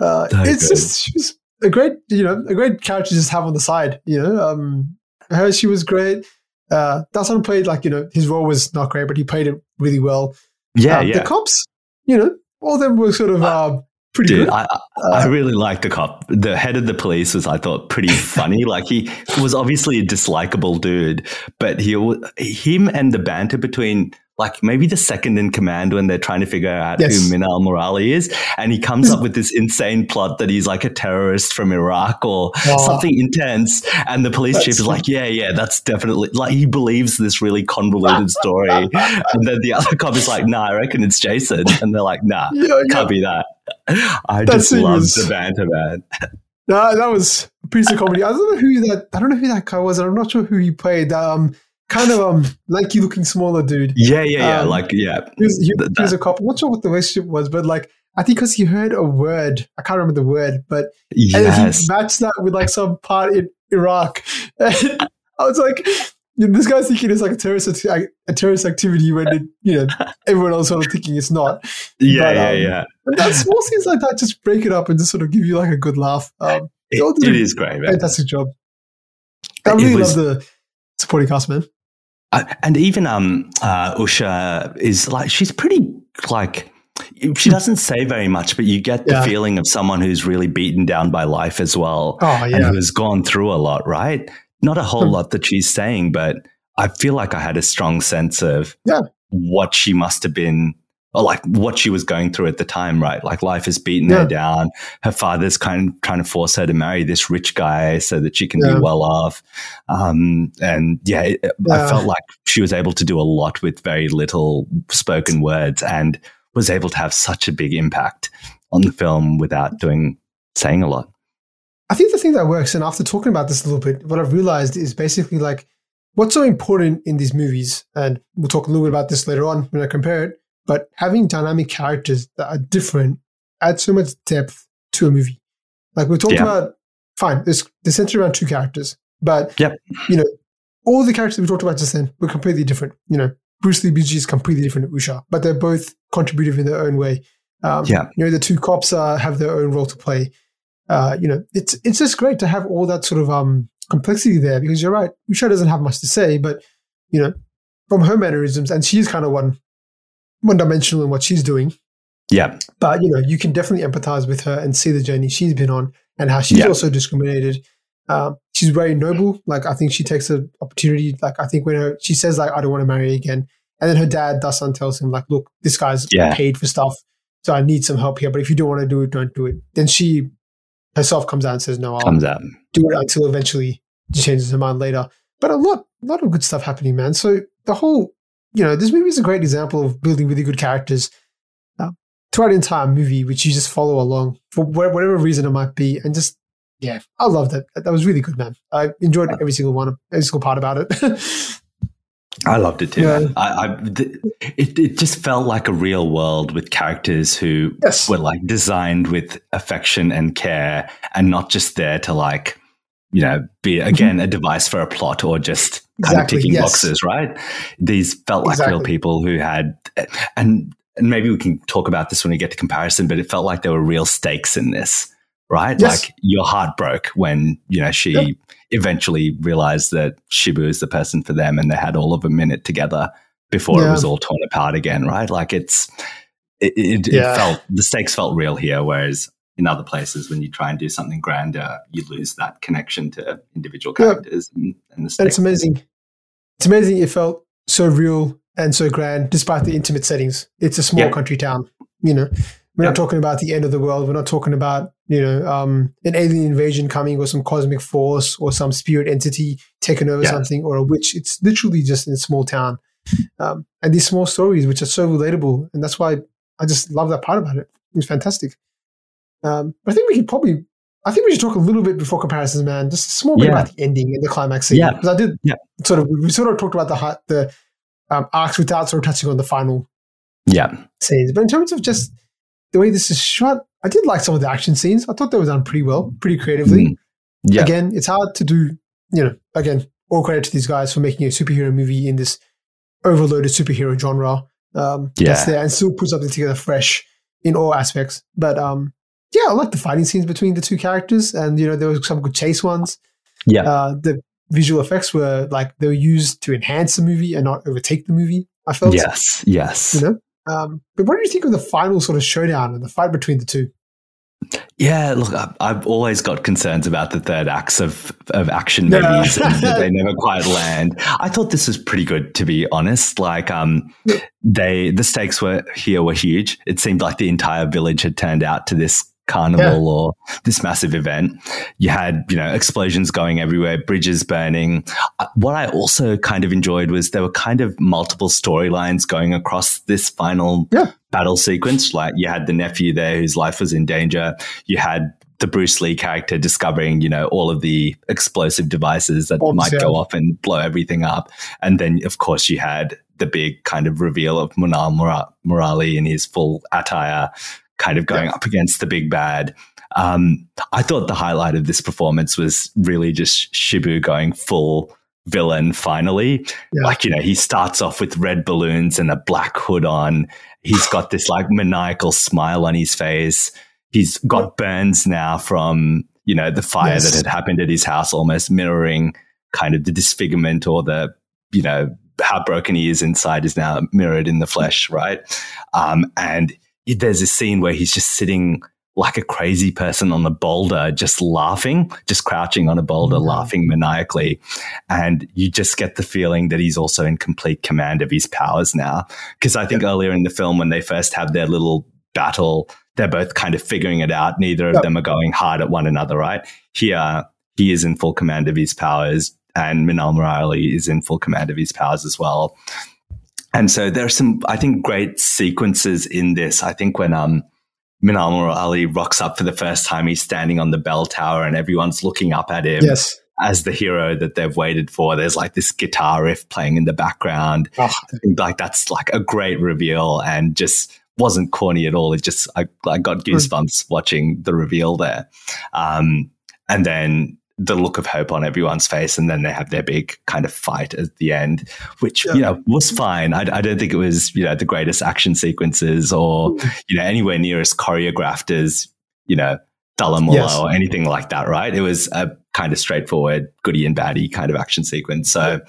Speaker 1: Uh,
Speaker 2: So
Speaker 1: it's
Speaker 2: good.
Speaker 1: just she's a great, you know, a great character to just have on the side. You know, um, her she was great. Uh, Dasan played like you know his role was not great, but he played it really well.
Speaker 2: yeah,
Speaker 1: Um,
Speaker 2: yeah.
Speaker 1: The cops, you know, all of them were sort of uh, pretty
Speaker 2: Dude,
Speaker 1: good.
Speaker 2: I, I, I really liked the cop. The head of the police was, I thought, pretty <laughs> funny. like he was obviously a dislikable dude, but he, him and the banter between, like maybe the second in command when they're trying to figure out
Speaker 1: Yes.
Speaker 2: who Minnal Murali is, and he comes up <laughs> with this insane plot that he's like a terrorist from Iraq or something intense, and the police
Speaker 1: That's
Speaker 2: chief is like, "Yeah, yeah, that's definitely like he believes this really convoluted story," <laughs> and then the other cop is like, "Nah, I reckon it's Jaison," <laughs> and they're like, "Nah."
Speaker 1: yeah, yeah.
Speaker 2: Can't be that. I
Speaker 1: That
Speaker 2: just love the banter, man.
Speaker 1: No, that was a piece of comedy. I don't know who that. I don't know who that guy was. and I'm not sure who he played. Um, kind of um, lanky looking smaller dude.
Speaker 2: Yeah, yeah, yeah.
Speaker 1: Um,
Speaker 2: like, yeah.
Speaker 1: He was, he, he was a cop. I'm not sure what the relationship was, but like I think because he heard a word, I can't remember the word, but and
Speaker 2: Yes.
Speaker 1: he matched that with like some part in Iraq. And <laughs> I was like, this guy's thinking it's like a terrorist a terrorist activity when it, you know everyone else sort of thinking it's not.
Speaker 2: Yeah,
Speaker 1: but,
Speaker 2: yeah,
Speaker 1: um,
Speaker 2: yeah.
Speaker 1: And that small scenes like that just break it up and just sort of give you like a good laugh. Um,
Speaker 2: It, it
Speaker 1: a
Speaker 2: great, man.
Speaker 1: fantastic job. I really
Speaker 2: was-
Speaker 1: love the supporting cast, man.
Speaker 2: Uh, and even um, uh, Usha is like, she's pretty, like, she doesn't say very much, but you get the
Speaker 1: Yeah.
Speaker 2: feeling of someone who's really beaten down by life as well.
Speaker 1: Oh
Speaker 2: and who has gone through a lot, right? Not a whole
Speaker 1: Hmm.
Speaker 2: lot that she's saying, but I feel like I had a strong sense of
Speaker 1: Yeah.
Speaker 2: what she must have been, or like what she was going through at the time, right? Like life has beaten
Speaker 1: Yeah.
Speaker 2: her down. Her father's kind of trying to force her to marry this rich guy so that she can
Speaker 1: Yeah.
Speaker 2: be well off. Um, and yeah, it, I felt like she was able to do a lot with very little spoken words and was able to have such a big impact on the film without doing saying a lot.
Speaker 1: I think the thing that works, and after talking about this a little bit, what I've realized is basically like what's so important in these movies, and we'll talk a little bit about this later on when I compare it, but having dynamic characters that are different adds so much depth to a movie. Like we talked yeah. about, fine, there's, there's centered around two characters, but
Speaker 2: yep.
Speaker 1: you know, all the characters we talked about just then were completely different. You know, Bruce Lee Biji is completely different to Usha, but they're both contributive in their own way. Um,
Speaker 2: yeah.
Speaker 1: You know, the two cops uh, have their own role to play. Uh, you know, it's it's just great to have all that sort of um, complexity there because you're right. Usha doesn't have much to say, but you know, from her mannerisms, and she's kind of one one dimensional in what she's doing.
Speaker 2: Yeah.
Speaker 1: But you know, you can definitely empathize with her and see the journey she's been on and how she's yeah. also discriminated. Um, she's very noble. Like I think she takes an opportunity. Like I think when her, she says like I don't want to marry again, and then her dad Dasan tells him like, look, this guy's yeah. paid for stuff, so I need some help here. But if you don't want to do it, don't do it. Then she herself comes out and says, no, I'll
Speaker 2: comes out.
Speaker 1: do it until eventually she changes her mind later. But a lot, a lot of good stuff happening, man. So the whole, you know, this movie is a great example of building really good characters uh, throughout the entire movie, which you just follow along for whatever reason it might be, and just yeah, I loved it. That was really good, man. I enjoyed every single one, every single part about it.
Speaker 2: I loved it too. Yeah. I, I, it, it just felt like a real world with characters who yes. were like designed with affection and care, and not just there to like, you know, be mm-hmm. again a device for a plot or just kind exactly, of ticking yes. boxes. Right? These felt like exactly. real people who had, and and maybe we can talk about this when we get to comparison, but it felt like there were real stakes in this right? Yes. Like your heart broke when, you know, she yep. eventually realized that Shibu is the person for them and they had all of a minute together before yeah. it was all torn apart again, right? Like it's, it, it, yeah. it, felt, the stakes felt real here, whereas in other places, when you try and do something grander, you lose that connection to individual characters yep. and, and the stakes.
Speaker 1: And it's amazing. It's amazing it felt so real and so grand despite the intimate settings. It's a small country town, you know. We're not talking about the end of the world. We're not talking about you know um, an alien invasion coming or some cosmic force or some spirit entity taking over yeah. something or a witch. It's literally just in a small town, um, and these small stories which are so relatable, and that's why I just love that part about it. It was fantastic. Um, I think we could probably. I think we should talk a little bit before comparisons, man. Just a small bit yeah. about the ending and the climax scene.
Speaker 2: Yeah,
Speaker 1: because I did yeah. sort of. We sort of talked about the the um, arcs without sort of touching on the final
Speaker 2: yeah
Speaker 1: scenes, but in terms of just the way this is shot, I did like some of the action scenes. I thought they were done pretty well, pretty creatively. Mm. Yeah. Again, it's hard to do, you know, again, all credit to these guys for making a superhero movie in this overloaded superhero genre. Um, yeah. That's there and still put something together fresh in all aspects. But um, yeah, I like the fighting scenes between the two characters. And, you know, there was some good chase ones.
Speaker 2: Yeah.
Speaker 1: Uh, the visual effects were like, they were used to enhance the movie and not overtake the movie. I felt.
Speaker 2: Yes. Yes.
Speaker 1: You know? Um, but what do you think of the final sort of showdown and the fight between the two?
Speaker 2: Yeah, look, I've always got concerns about the third acts of, of action movies they <laughs> never quite land. I thought this was pretty good, to be honest. Like, um, they the stakes were here were huge. It seemed like the entire village had turned out to this carnival yeah. or this massive event. You had, you know, explosions going everywhere, bridges burning. Uh, what I also kind of enjoyed was there were kind of multiple storylines going across this final
Speaker 1: yeah.
Speaker 2: battle sequence. Like you had the nephew there whose life was in danger. You had the Bruce Lee character discovering, you know, all of the explosive devices that might go off and blow everything up. And then, of course, you had the big kind of reveal of Minnal Murali in his full attire kind of going yeah. up against the big bad. Um, I thought the highlight of this performance was really just Shibu going full villain finally. Yeah. Like, you know, he starts off with red balloons and a black hood on. He's got this like maniacal smile on his face. He's got burns now from, you know, the fire yes. that had happened at his house, almost mirroring kind of the disfigurement or the, you know, how broken he is inside is now mirrored in the flesh, right? Um, and there's a scene where he's just sitting like a crazy person on a boulder, just laughing, just crouching on a boulder, mm-hmm. laughing maniacally. And you just get the feeling that he's also in complete command of his powers now. Because I think earlier in the film, when they first have their little battle, they're both kind of figuring it out. Neither of yep. them are going hard at one another, right? Here, he is in full command of his powers, and Minnal Murali is in full command of his powers as well. And so there are some, I think, great sequences in this. I think when um, Minnal Murali rocks up for the first time, he's standing on the bell tower and everyone's looking up at him.
Speaker 1: Yes.
Speaker 2: as the hero that they've waited for. There's like this guitar riff playing in the background.
Speaker 1: Oh,
Speaker 2: Like that's like a great reveal and just wasn't corny at all. It just I, I got goosebumps watching the reveal there. Um, and then the look of hope on everyone's face, and then they have their big kind of fight at the end, which
Speaker 1: Yeah.
Speaker 2: you know was fine. I, I don't think it was you know the greatest action sequences or you know anywhere near as choreographed as you know Thallumaala
Speaker 1: Yes.
Speaker 2: or anything like that. Right? It was a kind of straightforward goody and baddie kind of action sequence. So,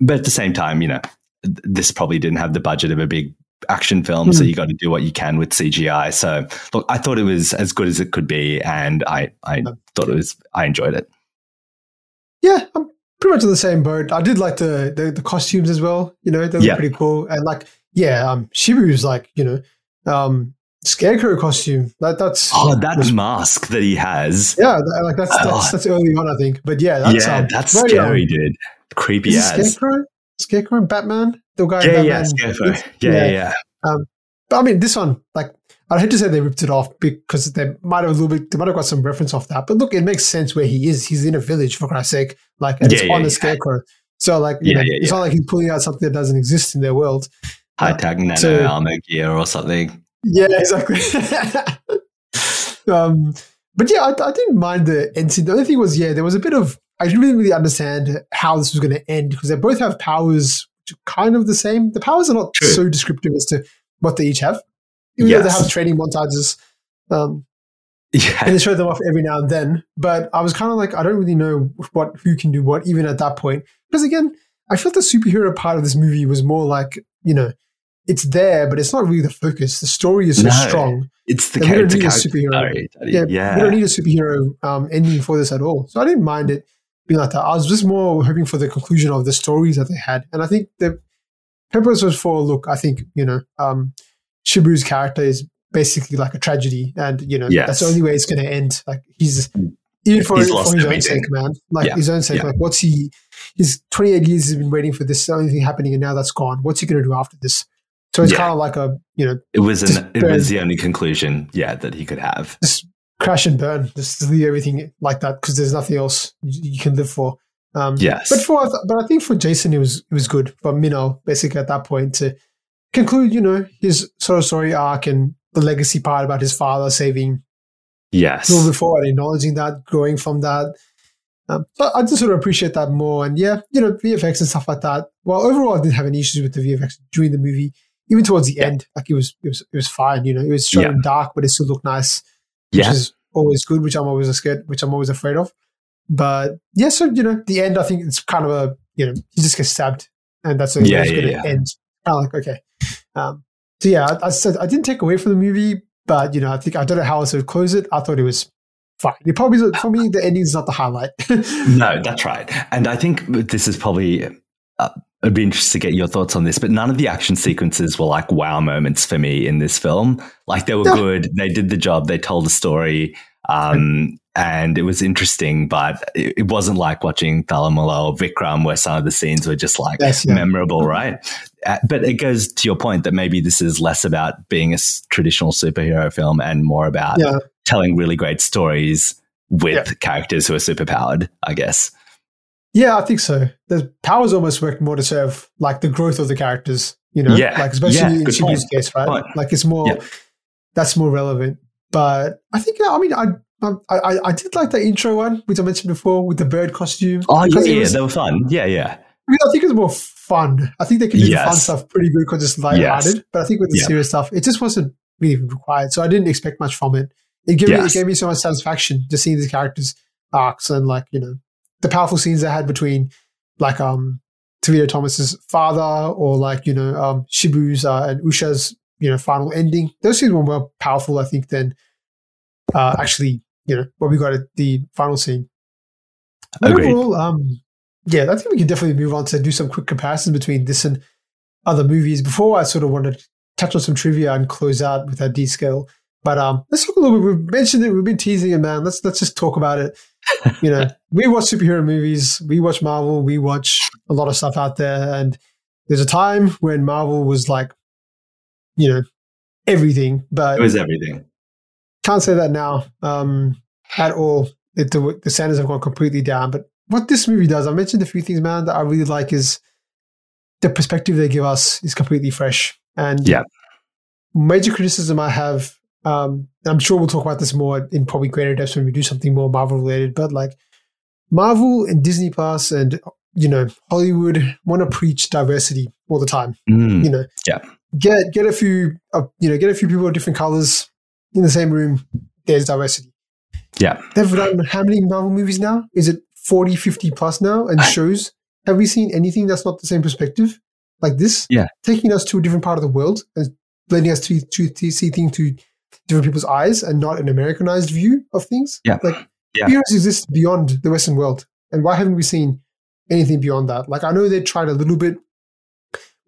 Speaker 2: but at the same time, you know, this probably didn't have the budget of a big action film, so
Speaker 1: Hmm.
Speaker 2: you got to do what you can with CGI. So, look, I thought it was as good as it could be, and I I. thought it was I enjoyed it.
Speaker 1: Yeah, I'm pretty much in the same boat. I did like the the, the costumes as well. You know, they look
Speaker 2: Yeah.
Speaker 1: pretty cool. And like, yeah, um, Shibu's like, you know, um, scarecrow costume. That that's
Speaker 2: Oh, that mask that he has.
Speaker 1: yeah, that, like that's that's,
Speaker 2: Oh.
Speaker 1: that's early on, I think. But yeah, that's
Speaker 2: yeah,
Speaker 1: um,
Speaker 2: that's
Speaker 1: very,
Speaker 2: scary,
Speaker 1: um,
Speaker 2: dude. Creepy
Speaker 1: Is it
Speaker 2: as.
Speaker 1: Scarecrow? Scarecrow and Batman? The guy
Speaker 2: Yeah, yeah, Scarecrow. Yeah, yeah, yeah.
Speaker 1: But I mean, this one, like, I hate to say they ripped it off because they might have a little bit, they might have got some reference off that. But look, it makes sense where he is. He's in a village, for Christ's sake. Like, and
Speaker 2: Yeah,
Speaker 1: it's
Speaker 2: yeah,
Speaker 1: on the
Speaker 2: yeah.
Speaker 1: Scarecrow. So, like, you know, it's not like he's pulling out something that doesn't exist in their world.
Speaker 2: High tech nano
Speaker 1: so-
Speaker 2: armor gear or something.
Speaker 1: Yeah, exactly. <laughs> um, but yeah, I, I didn't mind the end scene. The only thing was, yeah, there was a bit of I didn't really, really understand how this was going to end because they both have powers which are kind of the same. The powers are not
Speaker 2: True.
Speaker 1: so descriptive as to what they each have. Even though they have training montages, um,
Speaker 2: Yeah,
Speaker 1: and they show them off every now and then. But I was kind of like, I don't really know what who can do what, even at that point. Because again, I felt the superhero part of this movie was more like, you know, it's there, but it's not really the focus. The story is so
Speaker 2: No.
Speaker 1: strong.
Speaker 2: it's the
Speaker 1: And we don't
Speaker 2: character.
Speaker 1: need a superhero.
Speaker 2: story.
Speaker 1: Yeah,
Speaker 2: yeah.
Speaker 1: we don't need a superhero um, ending for this at all. So I didn't mind it being like that. I was just more hoping for the conclusion of the stories that they had. And I think the purpose was for look, I think, you know, um, Shibu's character is basically like a tragedy. And, you know,
Speaker 2: Yes.
Speaker 1: that's the only way it's going to end. Like he's, even for,
Speaker 2: He's
Speaker 1: for his own sake, man, like
Speaker 2: Yeah.
Speaker 1: his own sake,
Speaker 2: Yeah.
Speaker 1: like what's he, His 28 years he's been waiting for this, the only thing happening and now that's gone. What's he going to do after this? So it's
Speaker 2: Yeah.
Speaker 1: kind of like a, you know,
Speaker 2: It was an, it
Speaker 1: burn.
Speaker 2: was the only conclusion, yeah, that he could have.
Speaker 1: just crash and burn, just leave everything like that because there's nothing else you, you can live for. Um,
Speaker 2: Yes.
Speaker 1: but for but I think for Jaison it was it was good for Minnal basically at that point to conclude you know his sort of story arc and the legacy part about his father saving
Speaker 2: yes.
Speaker 1: a bit forward, acknowledging that, growing from that. Um, so I just sort of appreciate that more. And yeah, you know, VFX and stuff like that. Well, overall, I didn't have any issues with the VFX during the movie, even towards the
Speaker 2: Yeah.
Speaker 1: end. Like it was, it was, it was fine. You know, it was shot
Speaker 2: Yeah.
Speaker 1: dark, but it still looked nice, which
Speaker 2: Yeah.
Speaker 1: is always good. Which I'm always scared, which I'm always afraid of. But yeah, so you know, the end. I think it's kind of a you know, he just gets stabbed, and that's way
Speaker 2: Yeah,
Speaker 1: it's
Speaker 2: yeah,
Speaker 1: going to
Speaker 2: yeah.
Speaker 1: end. Kind of like okay. Um, so yeah, I, I said I didn't take away from the movie, but you know, I think I don't know how else to close it. I thought it was fine. It probably for me the ending is not the highlight. <laughs>
Speaker 2: No, that's right. And I think this is probably, uh, I'd be interested to get your thoughts on this, but none of the action sequences were like wow moments for me in this film. Like they were
Speaker 1: No.
Speaker 2: good. They did the job. They told a story. Um, and it was interesting, but it, it wasn't like watching Thallumaala or Vikram where some of the scenes were just like
Speaker 1: Yes, yeah.
Speaker 2: memorable, right? Uh, but it goes to your point that maybe this is less about being a s- traditional superhero film and more about
Speaker 1: yeah,
Speaker 2: telling really great stories with
Speaker 1: Yeah.
Speaker 2: characters who are superpowered, I guess.
Speaker 1: yeah, I think so. The powers almost worked more to serve like the growth of the characters. You know,
Speaker 2: Yeah.
Speaker 1: like especially in Shibu's case, right?
Speaker 2: point.
Speaker 1: Like it's more that's more relevant. But I think I mean I. I, I, I did like the intro one, which I mentioned before, with the bird costume.
Speaker 2: Oh, yeah, yeah,
Speaker 1: was-
Speaker 2: they were fun. Yeah, yeah.
Speaker 1: I mean, I think it's more fun. I think they can do the fun stuff pretty good because it's lighthearted. But I think with the
Speaker 2: Yeah.
Speaker 1: serious stuff, it just wasn't really required. So I didn't expect much from it. It gave me it gave me so much satisfaction just seeing these characters arcs and like you know the powerful scenes they had between like um Tovino Thomas's father or like you know um Shibu's uh, and Usha's you know final ending. Those scenes were more powerful, I think, than uh, actually you know what we got at the final scene. But
Speaker 2: Agreed.
Speaker 1: overall, um, yeah, I think we can definitely move on to do some quick comparisons between this and other movies. Before I sort of wanted to touch on some trivia and close out with that D scale. But um, let's talk a little bit. We've mentioned it. We've been teasing it, man. Let's let's just talk about it. <laughs> You know, we watch superhero movies. We watch Marvel. We watch a lot of stuff out there. And there's a time when Marvel was like, you know, everything. But
Speaker 2: It was everything.
Speaker 1: Can't say that now um, at all. It, the, the standards have gone completely down. But what this movie does, I mentioned a few things, man, that I really like is the perspective they give us is completely fresh. And
Speaker 2: yeah,
Speaker 1: major criticism I have, um, I'm sure we'll talk about this more in probably greater depth when we do something more Marvel related, but like Marvel and Disney Plus and you know Hollywood want to preach diversity all the time.
Speaker 2: Mm,
Speaker 1: you know,
Speaker 2: yeah,
Speaker 1: get get a few, uh, you know, get a few people of different colors in the same room. There's diversity.
Speaker 2: Yeah,
Speaker 1: they've done how many Marvel movies now? Is it 40, 50 plus now? And shows have we seen anything that's not the same perspective like this?
Speaker 2: Yeah,
Speaker 1: taking us to a different part of the world and letting us to, to, to see things through different people's eyes and not an Americanized view of things.
Speaker 2: Yeah,
Speaker 1: like
Speaker 2: yeah.
Speaker 1: heroes exist beyond the Western world, and why haven't we seen anything beyond that? Like I know they tried a little bit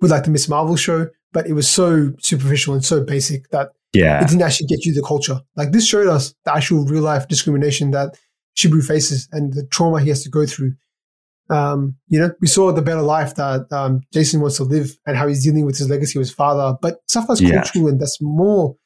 Speaker 1: with like the Miss Marvel show, but it was so superficial and so basic that
Speaker 2: yeah.
Speaker 1: it didn't actually get you the culture. Like this showed us the actual real life discrimination that Shibu faces and the trauma he has to go through. Um, you know, we saw the better life that um, Jaison wants to live and how he's dealing with his legacy of his father, but stuff that's
Speaker 2: Yeah.
Speaker 1: cultural and that's more.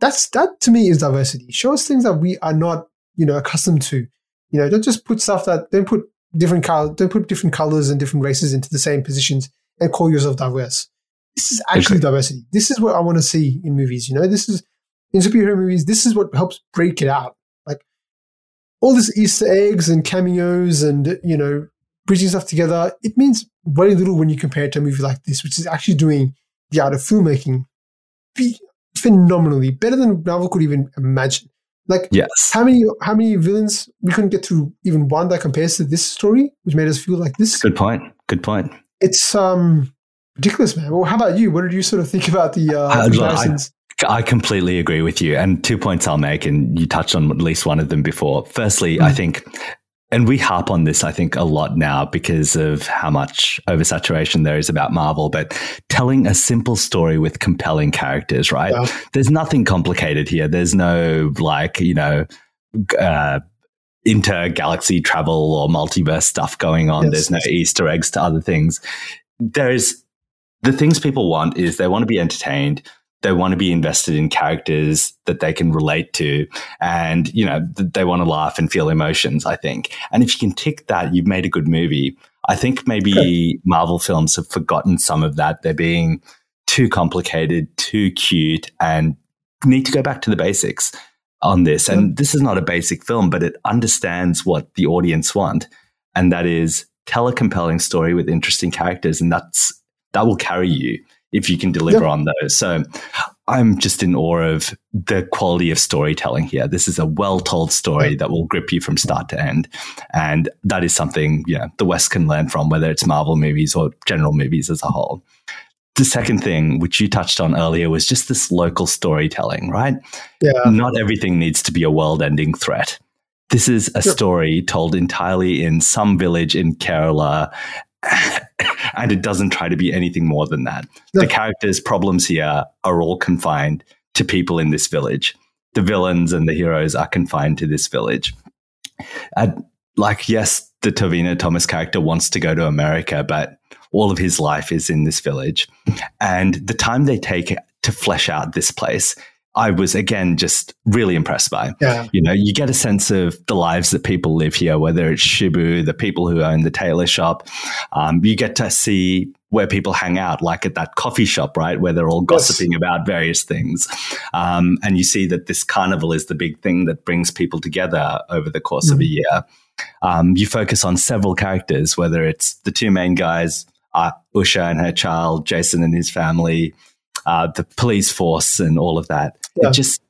Speaker 1: That's that to me is diversity. Show us things that we are not, you know, accustomed to. You know, don't just put stuff that don't put different color, don't put different colors and different races into the same positions and call yourself diverse. This is actually diversity. This is what I want to see in movies. You know, this is in superhero movies. This is what helps break it out. Like all this Easter eggs and cameos and you know bridging stuff together. It means very little when you compare it to a movie like this, which is actually doing the art of filmmaking ph- phenomenally better than Marvel could even imagine. Like
Speaker 2: yes.
Speaker 1: how many how many villains we couldn't get through even one that compares to this story, which made us feel like this.
Speaker 2: Good point. Good point.
Speaker 1: It's um ridiculous, man. Well, how about you? What did you sort of think about the uh,
Speaker 2: I-
Speaker 1: comparisons?
Speaker 2: I completely agree with you. And two points I'll make, and you touched on at least one of them before. Firstly, I
Speaker 1: Mm.
Speaker 2: think, and we harp on this, I think, a lot now because of how much oversaturation there is about Marvel, but telling a simple story with compelling characters, right?
Speaker 1: Yeah.
Speaker 2: There's nothing complicated here. There's no, like, you know, uh, intergalaxy travel or multiverse stuff going on.
Speaker 1: Yes.
Speaker 2: There's no Easter eggs to other things. There's the things people want is they want to be entertained they want to be invested in characters that they can relate to and you know they want to laugh and feel emotions i think. And if you can tick that you've made a good movie. I think maybe marvel films have forgotten some of that. They're being too complicated too cute and need to go back to the basics on this. And this is not a basic film but it understands what the audience want and that is tell a compelling story with interesting characters and that's that will carry you if you can deliver on those. So I'm just in awe of the quality of storytelling here. This is a well told story that will grip you from start to end. And that is something, you know, the West can learn from, whether it's Marvel movies or general movies as a whole. The second thing, which you touched on earlier, was just this local storytelling, right?
Speaker 1: Yeah,
Speaker 2: Not everything needs to be a world ending threat. This is a
Speaker 1: Sure.
Speaker 2: story told entirely in some village in Kerala, and it doesn't try to be anything more than that. The characters' problems here are all confined to people in this village. The villains and the heroes are confined to this village. And like, yes, the Tovino Thomas character wants to go to America, but all of his life is in this village. And the time they take to flesh out this place, I was again just really impressed by.
Speaker 1: yeah,
Speaker 2: You know, you get a sense of the lives that people live here, whether it's Shibu, the people who own the tailor shop. Um, you get to see where people hang out, like at that coffee shop, right, where they're all
Speaker 1: Yes.
Speaker 2: gossiping about various things. Um, and you see that this carnival is the big thing that brings people together over the course of a year. Um, you focus on several characters, whether it's the two main guys, uh, Usha and her child, Jaison and his family, uh, the police force, and all of that.
Speaker 1: Yeah.
Speaker 2: It just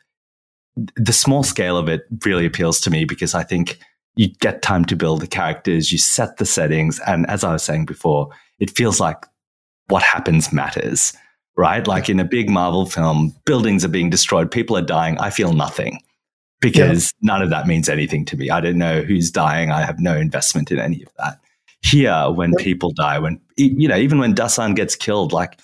Speaker 2: the small scale of it really appeals to me because I think you get time to build the characters, you set the settings, and as I was saying before, it feels like what happens matters, right? Like in a big Marvel film, buildings are being destroyed, people are dying. I feel nothing because none of that means anything to me. I don't know who's dying. I have no investment in any of that. Here, when
Speaker 1: Yep.
Speaker 2: people die, when you know, even when Dasan gets killed, like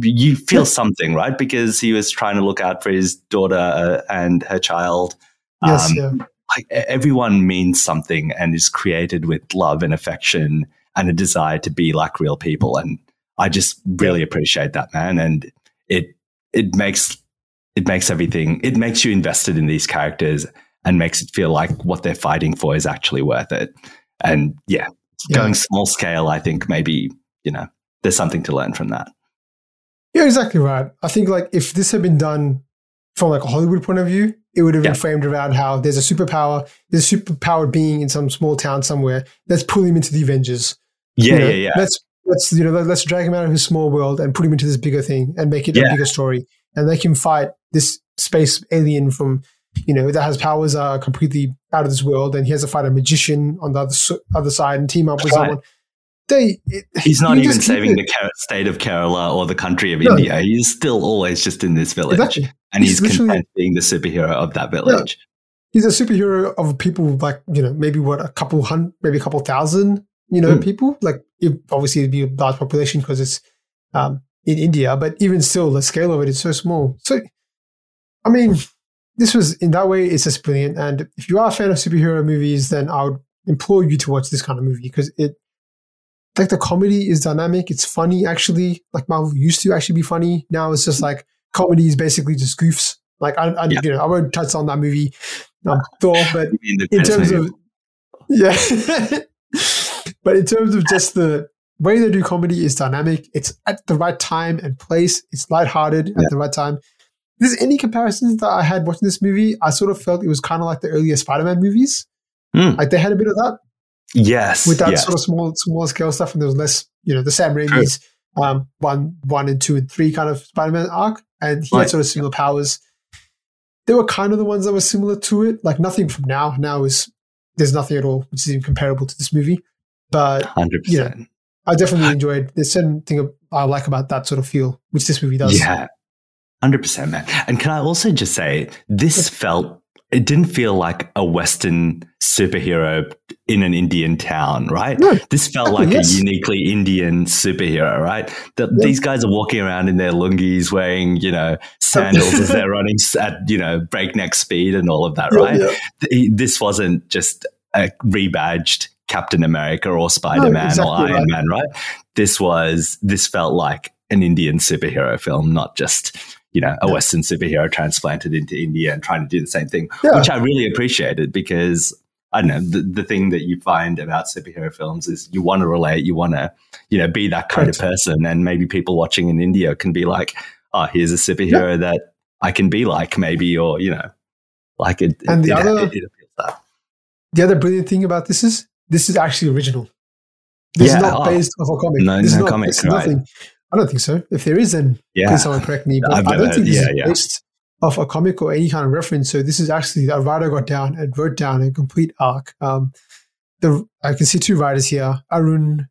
Speaker 2: you feel something, right? Because he was trying to look out for his daughter uh, and her child.
Speaker 1: yes,
Speaker 2: Um,
Speaker 1: yeah,
Speaker 2: like everyone means something and is created with love and affection and a desire to be like real people and i just really appreciate that man and it it makes it makes everything it makes you invested in these characters and makes it feel like what they're fighting for is actually worth it And yeah,
Speaker 1: Yeah.
Speaker 2: going small scale, I think maybe, you know, there's something to learn from that.
Speaker 1: Yeah, exactly right. I think like if this had been done from like a Hollywood point of view, it would have been
Speaker 2: Yeah.
Speaker 1: framed around how there's a superpower, there's a superpowered being in some small town somewhere. Let's pull him into the Avengers.
Speaker 2: Yeah,
Speaker 1: You know,
Speaker 2: yeah, yeah.
Speaker 1: Let's let's you know let- let's drag him out of his small world and put him into this bigger thing and make it
Speaker 2: Yeah.
Speaker 1: a bigger story and make him fight this space alien from you know that has powers are completely out of this world and he has to fight a magician on the other other side and team up with
Speaker 2: Right.
Speaker 1: someone. They it,
Speaker 2: He's not even saving the state of Kerala or the country of
Speaker 1: No.
Speaker 2: India. He's still always just in this village.
Speaker 1: Exactly.
Speaker 2: And he's,
Speaker 1: He's
Speaker 2: content being the superhero of that village.
Speaker 1: he's a superhero of people like you know maybe what a couple hundred maybe a couple thousand you know
Speaker 2: Hmm.
Speaker 1: people like it, obviously it'd be a large population because it's um, in india but even still the scale of it is so small so i mean this was in that way it's just brilliant and if you are a fan of superhero movies then i would implore you to watch this kind of movie because it like the comedy is dynamic it's funny actually like marvel used to actually be funny now it's just like comedy is basically just goofs like I, I
Speaker 2: Yeah.
Speaker 1: you know I won't touch on that movie, um, Thor, <laughs> but
Speaker 2: You mean the
Speaker 1: in terms of yeah, <laughs> but in terms of just the way they do comedy is dynamic. It's at the right time and place. It's lighthearted
Speaker 2: Yeah.
Speaker 1: at the right time. There's any comparisons that I had watching this movie, I sort of felt it was kind of like the earlier Spider-Man movies.
Speaker 2: Hmm.
Speaker 1: Like they had a bit of that
Speaker 2: yes.
Speaker 1: with that
Speaker 2: yes.
Speaker 1: sort of small, small scale stuff, and there was less, you know, the Sam Raimi's um, one, one and two and three kind of Spider-Man arc, and he
Speaker 2: Right.
Speaker 1: had sort of similar powers. They were kind of the ones that were similar to it. Like nothing from now. Now is there's nothing at all which is even comparable to this movie. But
Speaker 2: 100%.
Speaker 1: Yeah. I definitely enjoyed. There's certain thing I like about that sort of feel, which this movie does.
Speaker 2: Yeah. 100%, man. And can I also just say, this felt, it didn't feel like a Western superhero in an Indian town, right?
Speaker 1: No,
Speaker 2: This felt
Speaker 1: oh,
Speaker 2: like
Speaker 1: yes.
Speaker 2: a uniquely Indian superhero, right? The,
Speaker 1: Yeah.
Speaker 2: These guys are walking around in their lungis, wearing, you know, sandals as <laughs> they're running at, you know, breakneck speed and all of that, right?
Speaker 1: yeah.
Speaker 2: Th- This wasn't just a rebadged Captain America or Spider Man
Speaker 1: exactly
Speaker 2: or Iron
Speaker 1: right.
Speaker 2: Man, right? This was, this felt like an Indian superhero film, not just, you know, a
Speaker 1: Yeah.
Speaker 2: Western superhero transplanted into India and trying to do the same thing,
Speaker 1: Yeah.
Speaker 2: which I really appreciated because I don't know, the, the thing that you find about superhero films is you want to relate, you want to, you know, be that kind of person. And maybe people watching in India can be like, oh, here's a superhero that I can be like, maybe, or, you know, like it.
Speaker 1: And the
Speaker 2: it,
Speaker 1: other-
Speaker 2: it, it.
Speaker 1: The other brilliant thing about this is this is actually original. This
Speaker 2: Yeah,
Speaker 1: is not
Speaker 2: oh.
Speaker 1: based off a comic.
Speaker 2: No-
Speaker 1: this is
Speaker 2: no
Speaker 1: not,
Speaker 2: comic,
Speaker 1: this is
Speaker 2: right.
Speaker 1: nothing. I don't think so. If there is, then
Speaker 2: Yeah.
Speaker 1: can someone correct me? But
Speaker 2: I've
Speaker 1: I don't think
Speaker 2: heard-
Speaker 1: this
Speaker 2: yeah,
Speaker 1: is
Speaker 2: yeah.
Speaker 1: based off a comic or any kind of reference. So this is actually a writer got down and wrote down a complete arc. Um, the I can see two writers here: Arun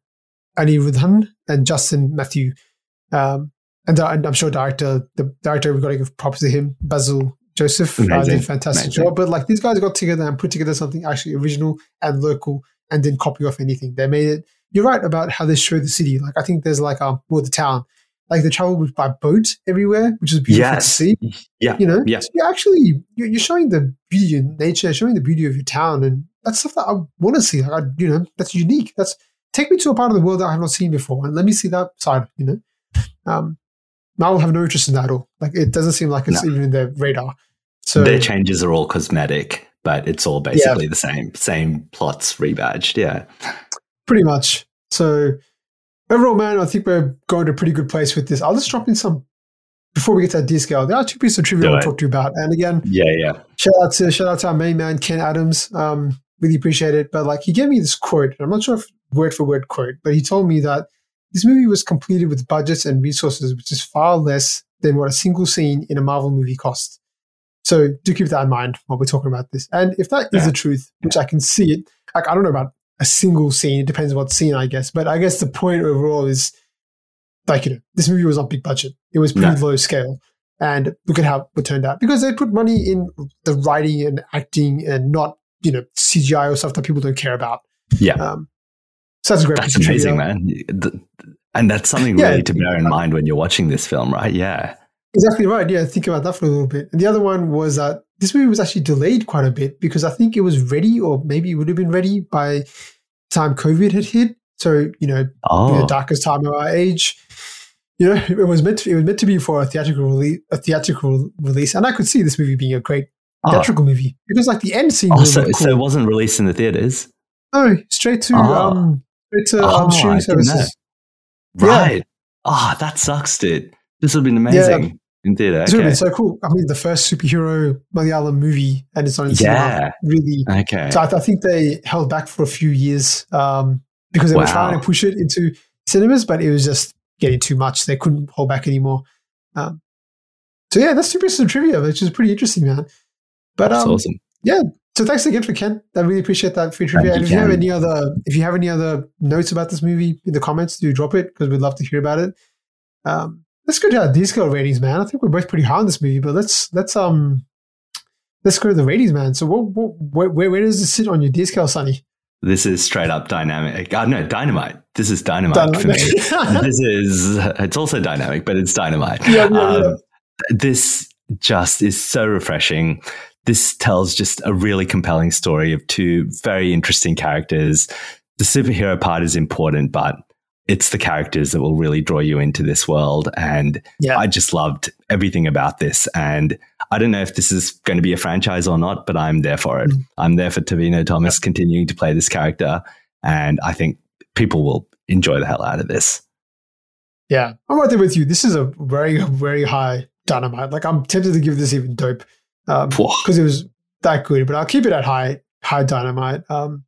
Speaker 1: Anirudhan and Justin Matthew. Um, and, the- and I'm sure director, the director, we've got to give props to him, Basil Joseph. Uh, did a fantastic
Speaker 2: Amazing.
Speaker 1: job. But like these guys got together and put together something actually original and local and didn't copy off anything. They made it. You're right about how they show the city. Like I think there's like um, well, the town. Like they travel by boat everywhere, which is beautiful to see.
Speaker 2: Yeah.
Speaker 1: You know,
Speaker 2: Yeah.
Speaker 1: So you're actually you're, you're showing the beauty of nature, showing the beauty of your town, and that's stuff that I want to see. Like I, you know, that's unique. That's take me to a part of the world that I have not seen before, and let me see that side. You know, um, Marvel have no interest in that at all. Like it doesn't seem like it's
Speaker 2: No.
Speaker 1: even in their radar. So
Speaker 2: Their changes are all cosmetic, but it's all basically the same, same plots rebadged. Yeah.
Speaker 1: Pretty much. So overall, man, I think we're going to a pretty good place with this. I'll just drop in some before we get to that D scale. There are two pieces of trivia I want to talk to you about, and again,
Speaker 2: Yeah. Yeah.
Speaker 1: shout out to shout out to our main man Ken Adams. Um, really appreciate it. But like he gave me this quote. and I'm not sure if word for word quote, but he told me that this movie was completed with budgets and resources which is far less than what a single scene in a Marvel movie cost. So do keep that in mind while we're talking about this. And if that is
Speaker 2: Yeah.
Speaker 1: the truth, which I can see it, like I don't know about a single scene. It depends what scene, I guess. But I guess the point overall is like, you know, this movie was not big budget. It was pretty low scale. And look at how it turned out. Because they put money in the writing and acting and not, you know, CGI or stuff that people don't care about.
Speaker 2: Yeah.
Speaker 1: Um, so that's a great
Speaker 2: That's amazing, man. And that's something <laughs>
Speaker 1: Yeah.
Speaker 2: really to bear in mind when you're watching this film, right? Yeah.
Speaker 1: Exactly right. Yeah, think about that for a little bit. And the other one was that this movie was actually delayed quite a bit because I think it was ready, or maybe it would have been ready by the time COVID had hit. So you know,
Speaker 2: Oh,
Speaker 1: the darkest time of our age, you know, <laughs> it was meant to, it was meant to be for a theatrical release, a theatrical release, and I could see this movie being a great
Speaker 2: oh.
Speaker 1: theatrical movie because like the end scene
Speaker 2: Oh,
Speaker 1: was
Speaker 2: so,
Speaker 1: really
Speaker 2: so it wasn't released in the theaters.
Speaker 1: No, straight to
Speaker 2: Oh.
Speaker 1: um, straight to
Speaker 2: Oh,
Speaker 1: um, streaming
Speaker 2: I
Speaker 1: services.
Speaker 2: know.
Speaker 1: Yeah.
Speaker 2: Right. Ah, that sucks, dude. This would have been amazing in theater.
Speaker 1: It's really
Speaker 2: Okay.
Speaker 1: been so cool. I mean, the first superhero Malayalam movie, and it's on in
Speaker 2: Yeah.
Speaker 1: cinema. Really,
Speaker 2: Okay.
Speaker 1: so I, I think they held back for a few years um, because they were trying to push it into cinemas, but it was just getting too much. They couldn't hold back anymore. Um, so yeah, that's two pieces of trivia, which is pretty interesting, man. But
Speaker 2: That's
Speaker 1: um,
Speaker 2: awesome. Yeah.
Speaker 1: So thanks again for Ken. I really appreciate that free trivia. And if you have any other, if you have any other notes about this movie in the comments, do drop it because we'd love to hear about it. Um, let's go to our D scale ratings, man. I think we're both pretty high on this movie, but let's let's um let's go to the ratings, man. So what, what where, where where does this sit on your D scale, Sunny?
Speaker 2: This is straight up dynamic. Uh, no, dynamite. This is dynamite, for me. <laughs> this is it's also dynamic, but it's dynamite.
Speaker 1: Yeah, yeah, yeah.
Speaker 2: Um, this just is so refreshing. This tells just a really compelling story of two very interesting characters. The superhero part is important, but it's the characters that will really draw you into this world. And
Speaker 1: yeah.
Speaker 2: I just loved everything about this. And I don't know if this is going to be a franchise or not, but I'm there for it.
Speaker 1: Mm.
Speaker 2: I'm there for Tovino Thomas continuing to play this character. And I think people will enjoy the hell out of this.
Speaker 1: Yeah, I'm right there with you. This is a very, very high dynamite. Like I'm tempted to give this even dope
Speaker 2: Whoa.
Speaker 1: because it was that good, but I'll keep it at high, high dynamite um,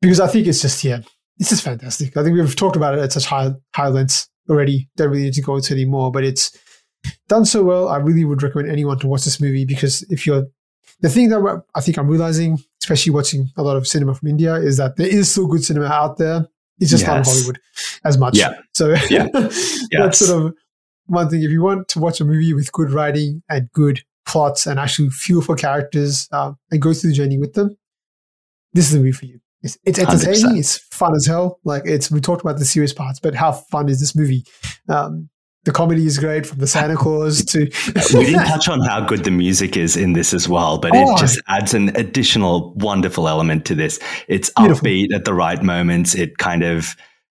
Speaker 1: because I think it's just yeah, it's is fantastic. I think we've talked about it at such high, high lengths already. Don't really need to go into it anymore, but it's done so well. I really would recommend anyone to watch this movie because if you're the thing that I think I'm realizing, especially watching a lot of cinema from India, is that there is still good cinema out there. It's just not in Hollywood as much.
Speaker 2: Yeah.
Speaker 1: So
Speaker 2: Yeah. <laughs>
Speaker 1: that's sort of one thing. If you want to watch a movie with good writing and good plots and actually feel for characters um, and go through the journey with them, this is the movie for you. It's, it's entertaining.
Speaker 2: 100%.
Speaker 1: It's fun as hell. Like it's we talked about the serious parts, but how fun is this movie? Um, the comedy is great from the Santa Claus to <laughs>
Speaker 2: we didn't touch on how good the music is in this as well, but
Speaker 1: Oh.
Speaker 2: it just adds an additional wonderful element to this. It's
Speaker 1: Beautiful.
Speaker 2: upbeat at the right moments. It kind of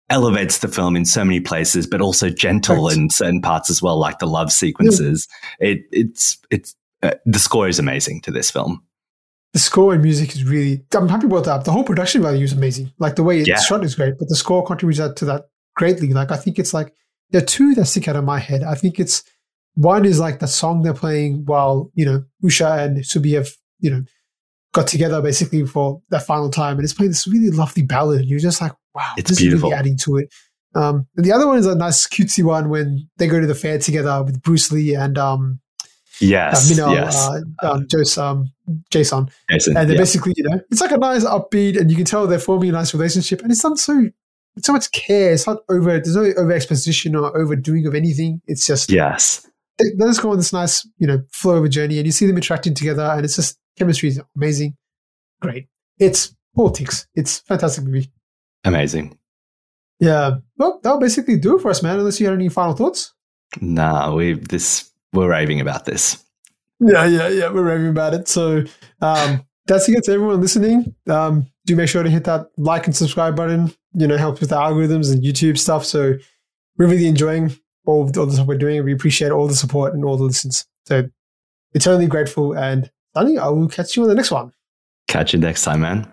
Speaker 2: elevates the film in so many places, but also gentle
Speaker 1: Right.
Speaker 2: in certain parts as well, like the love sequences. It, it's it's uh, the score is amazing to this film.
Speaker 1: The score and music is really. I'm happy about that. The whole production value is amazing. Like the way it's
Speaker 2: Yeah.
Speaker 1: shot is great, but the score contributes to that greatly. Like I think it's like there are two that stick out of my head. I think it's one is like the song they're playing while you know Usha and Shibu have you know got together basically for that final time, and it's playing this really lovely ballad. And you're just like, wow,
Speaker 2: It's
Speaker 1: this
Speaker 2: beautiful.
Speaker 1: is really adding to it. Um, and the other one is a nice cutesy one when they go to the fair together with Bruce Lee and um, uh,
Speaker 2: Yes,
Speaker 1: Minnal,
Speaker 2: yes,
Speaker 1: uh, um, Jos- um, Jaison
Speaker 2: Jaison.
Speaker 1: and they're
Speaker 2: yeah.
Speaker 1: basically, you know, it's like a nice upbeat, and you can tell they're forming a nice relationship, and it's not so, it's so much care. It's not over. There's no over exposition or overdoing of anything. It's just
Speaker 2: yes,
Speaker 1: they, they just go on this nice, you know, flow of a journey, and you see them interacting together, and it's just chemistry is amazing, great. It's politics. It's fantastic movie.
Speaker 2: amazing.
Speaker 1: Yeah. Well, that'll basically do it for us, man. Unless you had any final thoughts.
Speaker 2: Nah, we this we're raving about this.
Speaker 1: Yeah, yeah, yeah. We're raving about it. So um, that's it to everyone listening. Um, do make sure to hit that like and subscribe button. You know, helps with the algorithms and YouTube stuff. So we're really enjoying all, all the stuff we're doing. We appreciate all the support and all the listens. So eternally grateful. And Sunny, I will catch you on the next one.
Speaker 2: Catch you next time, man.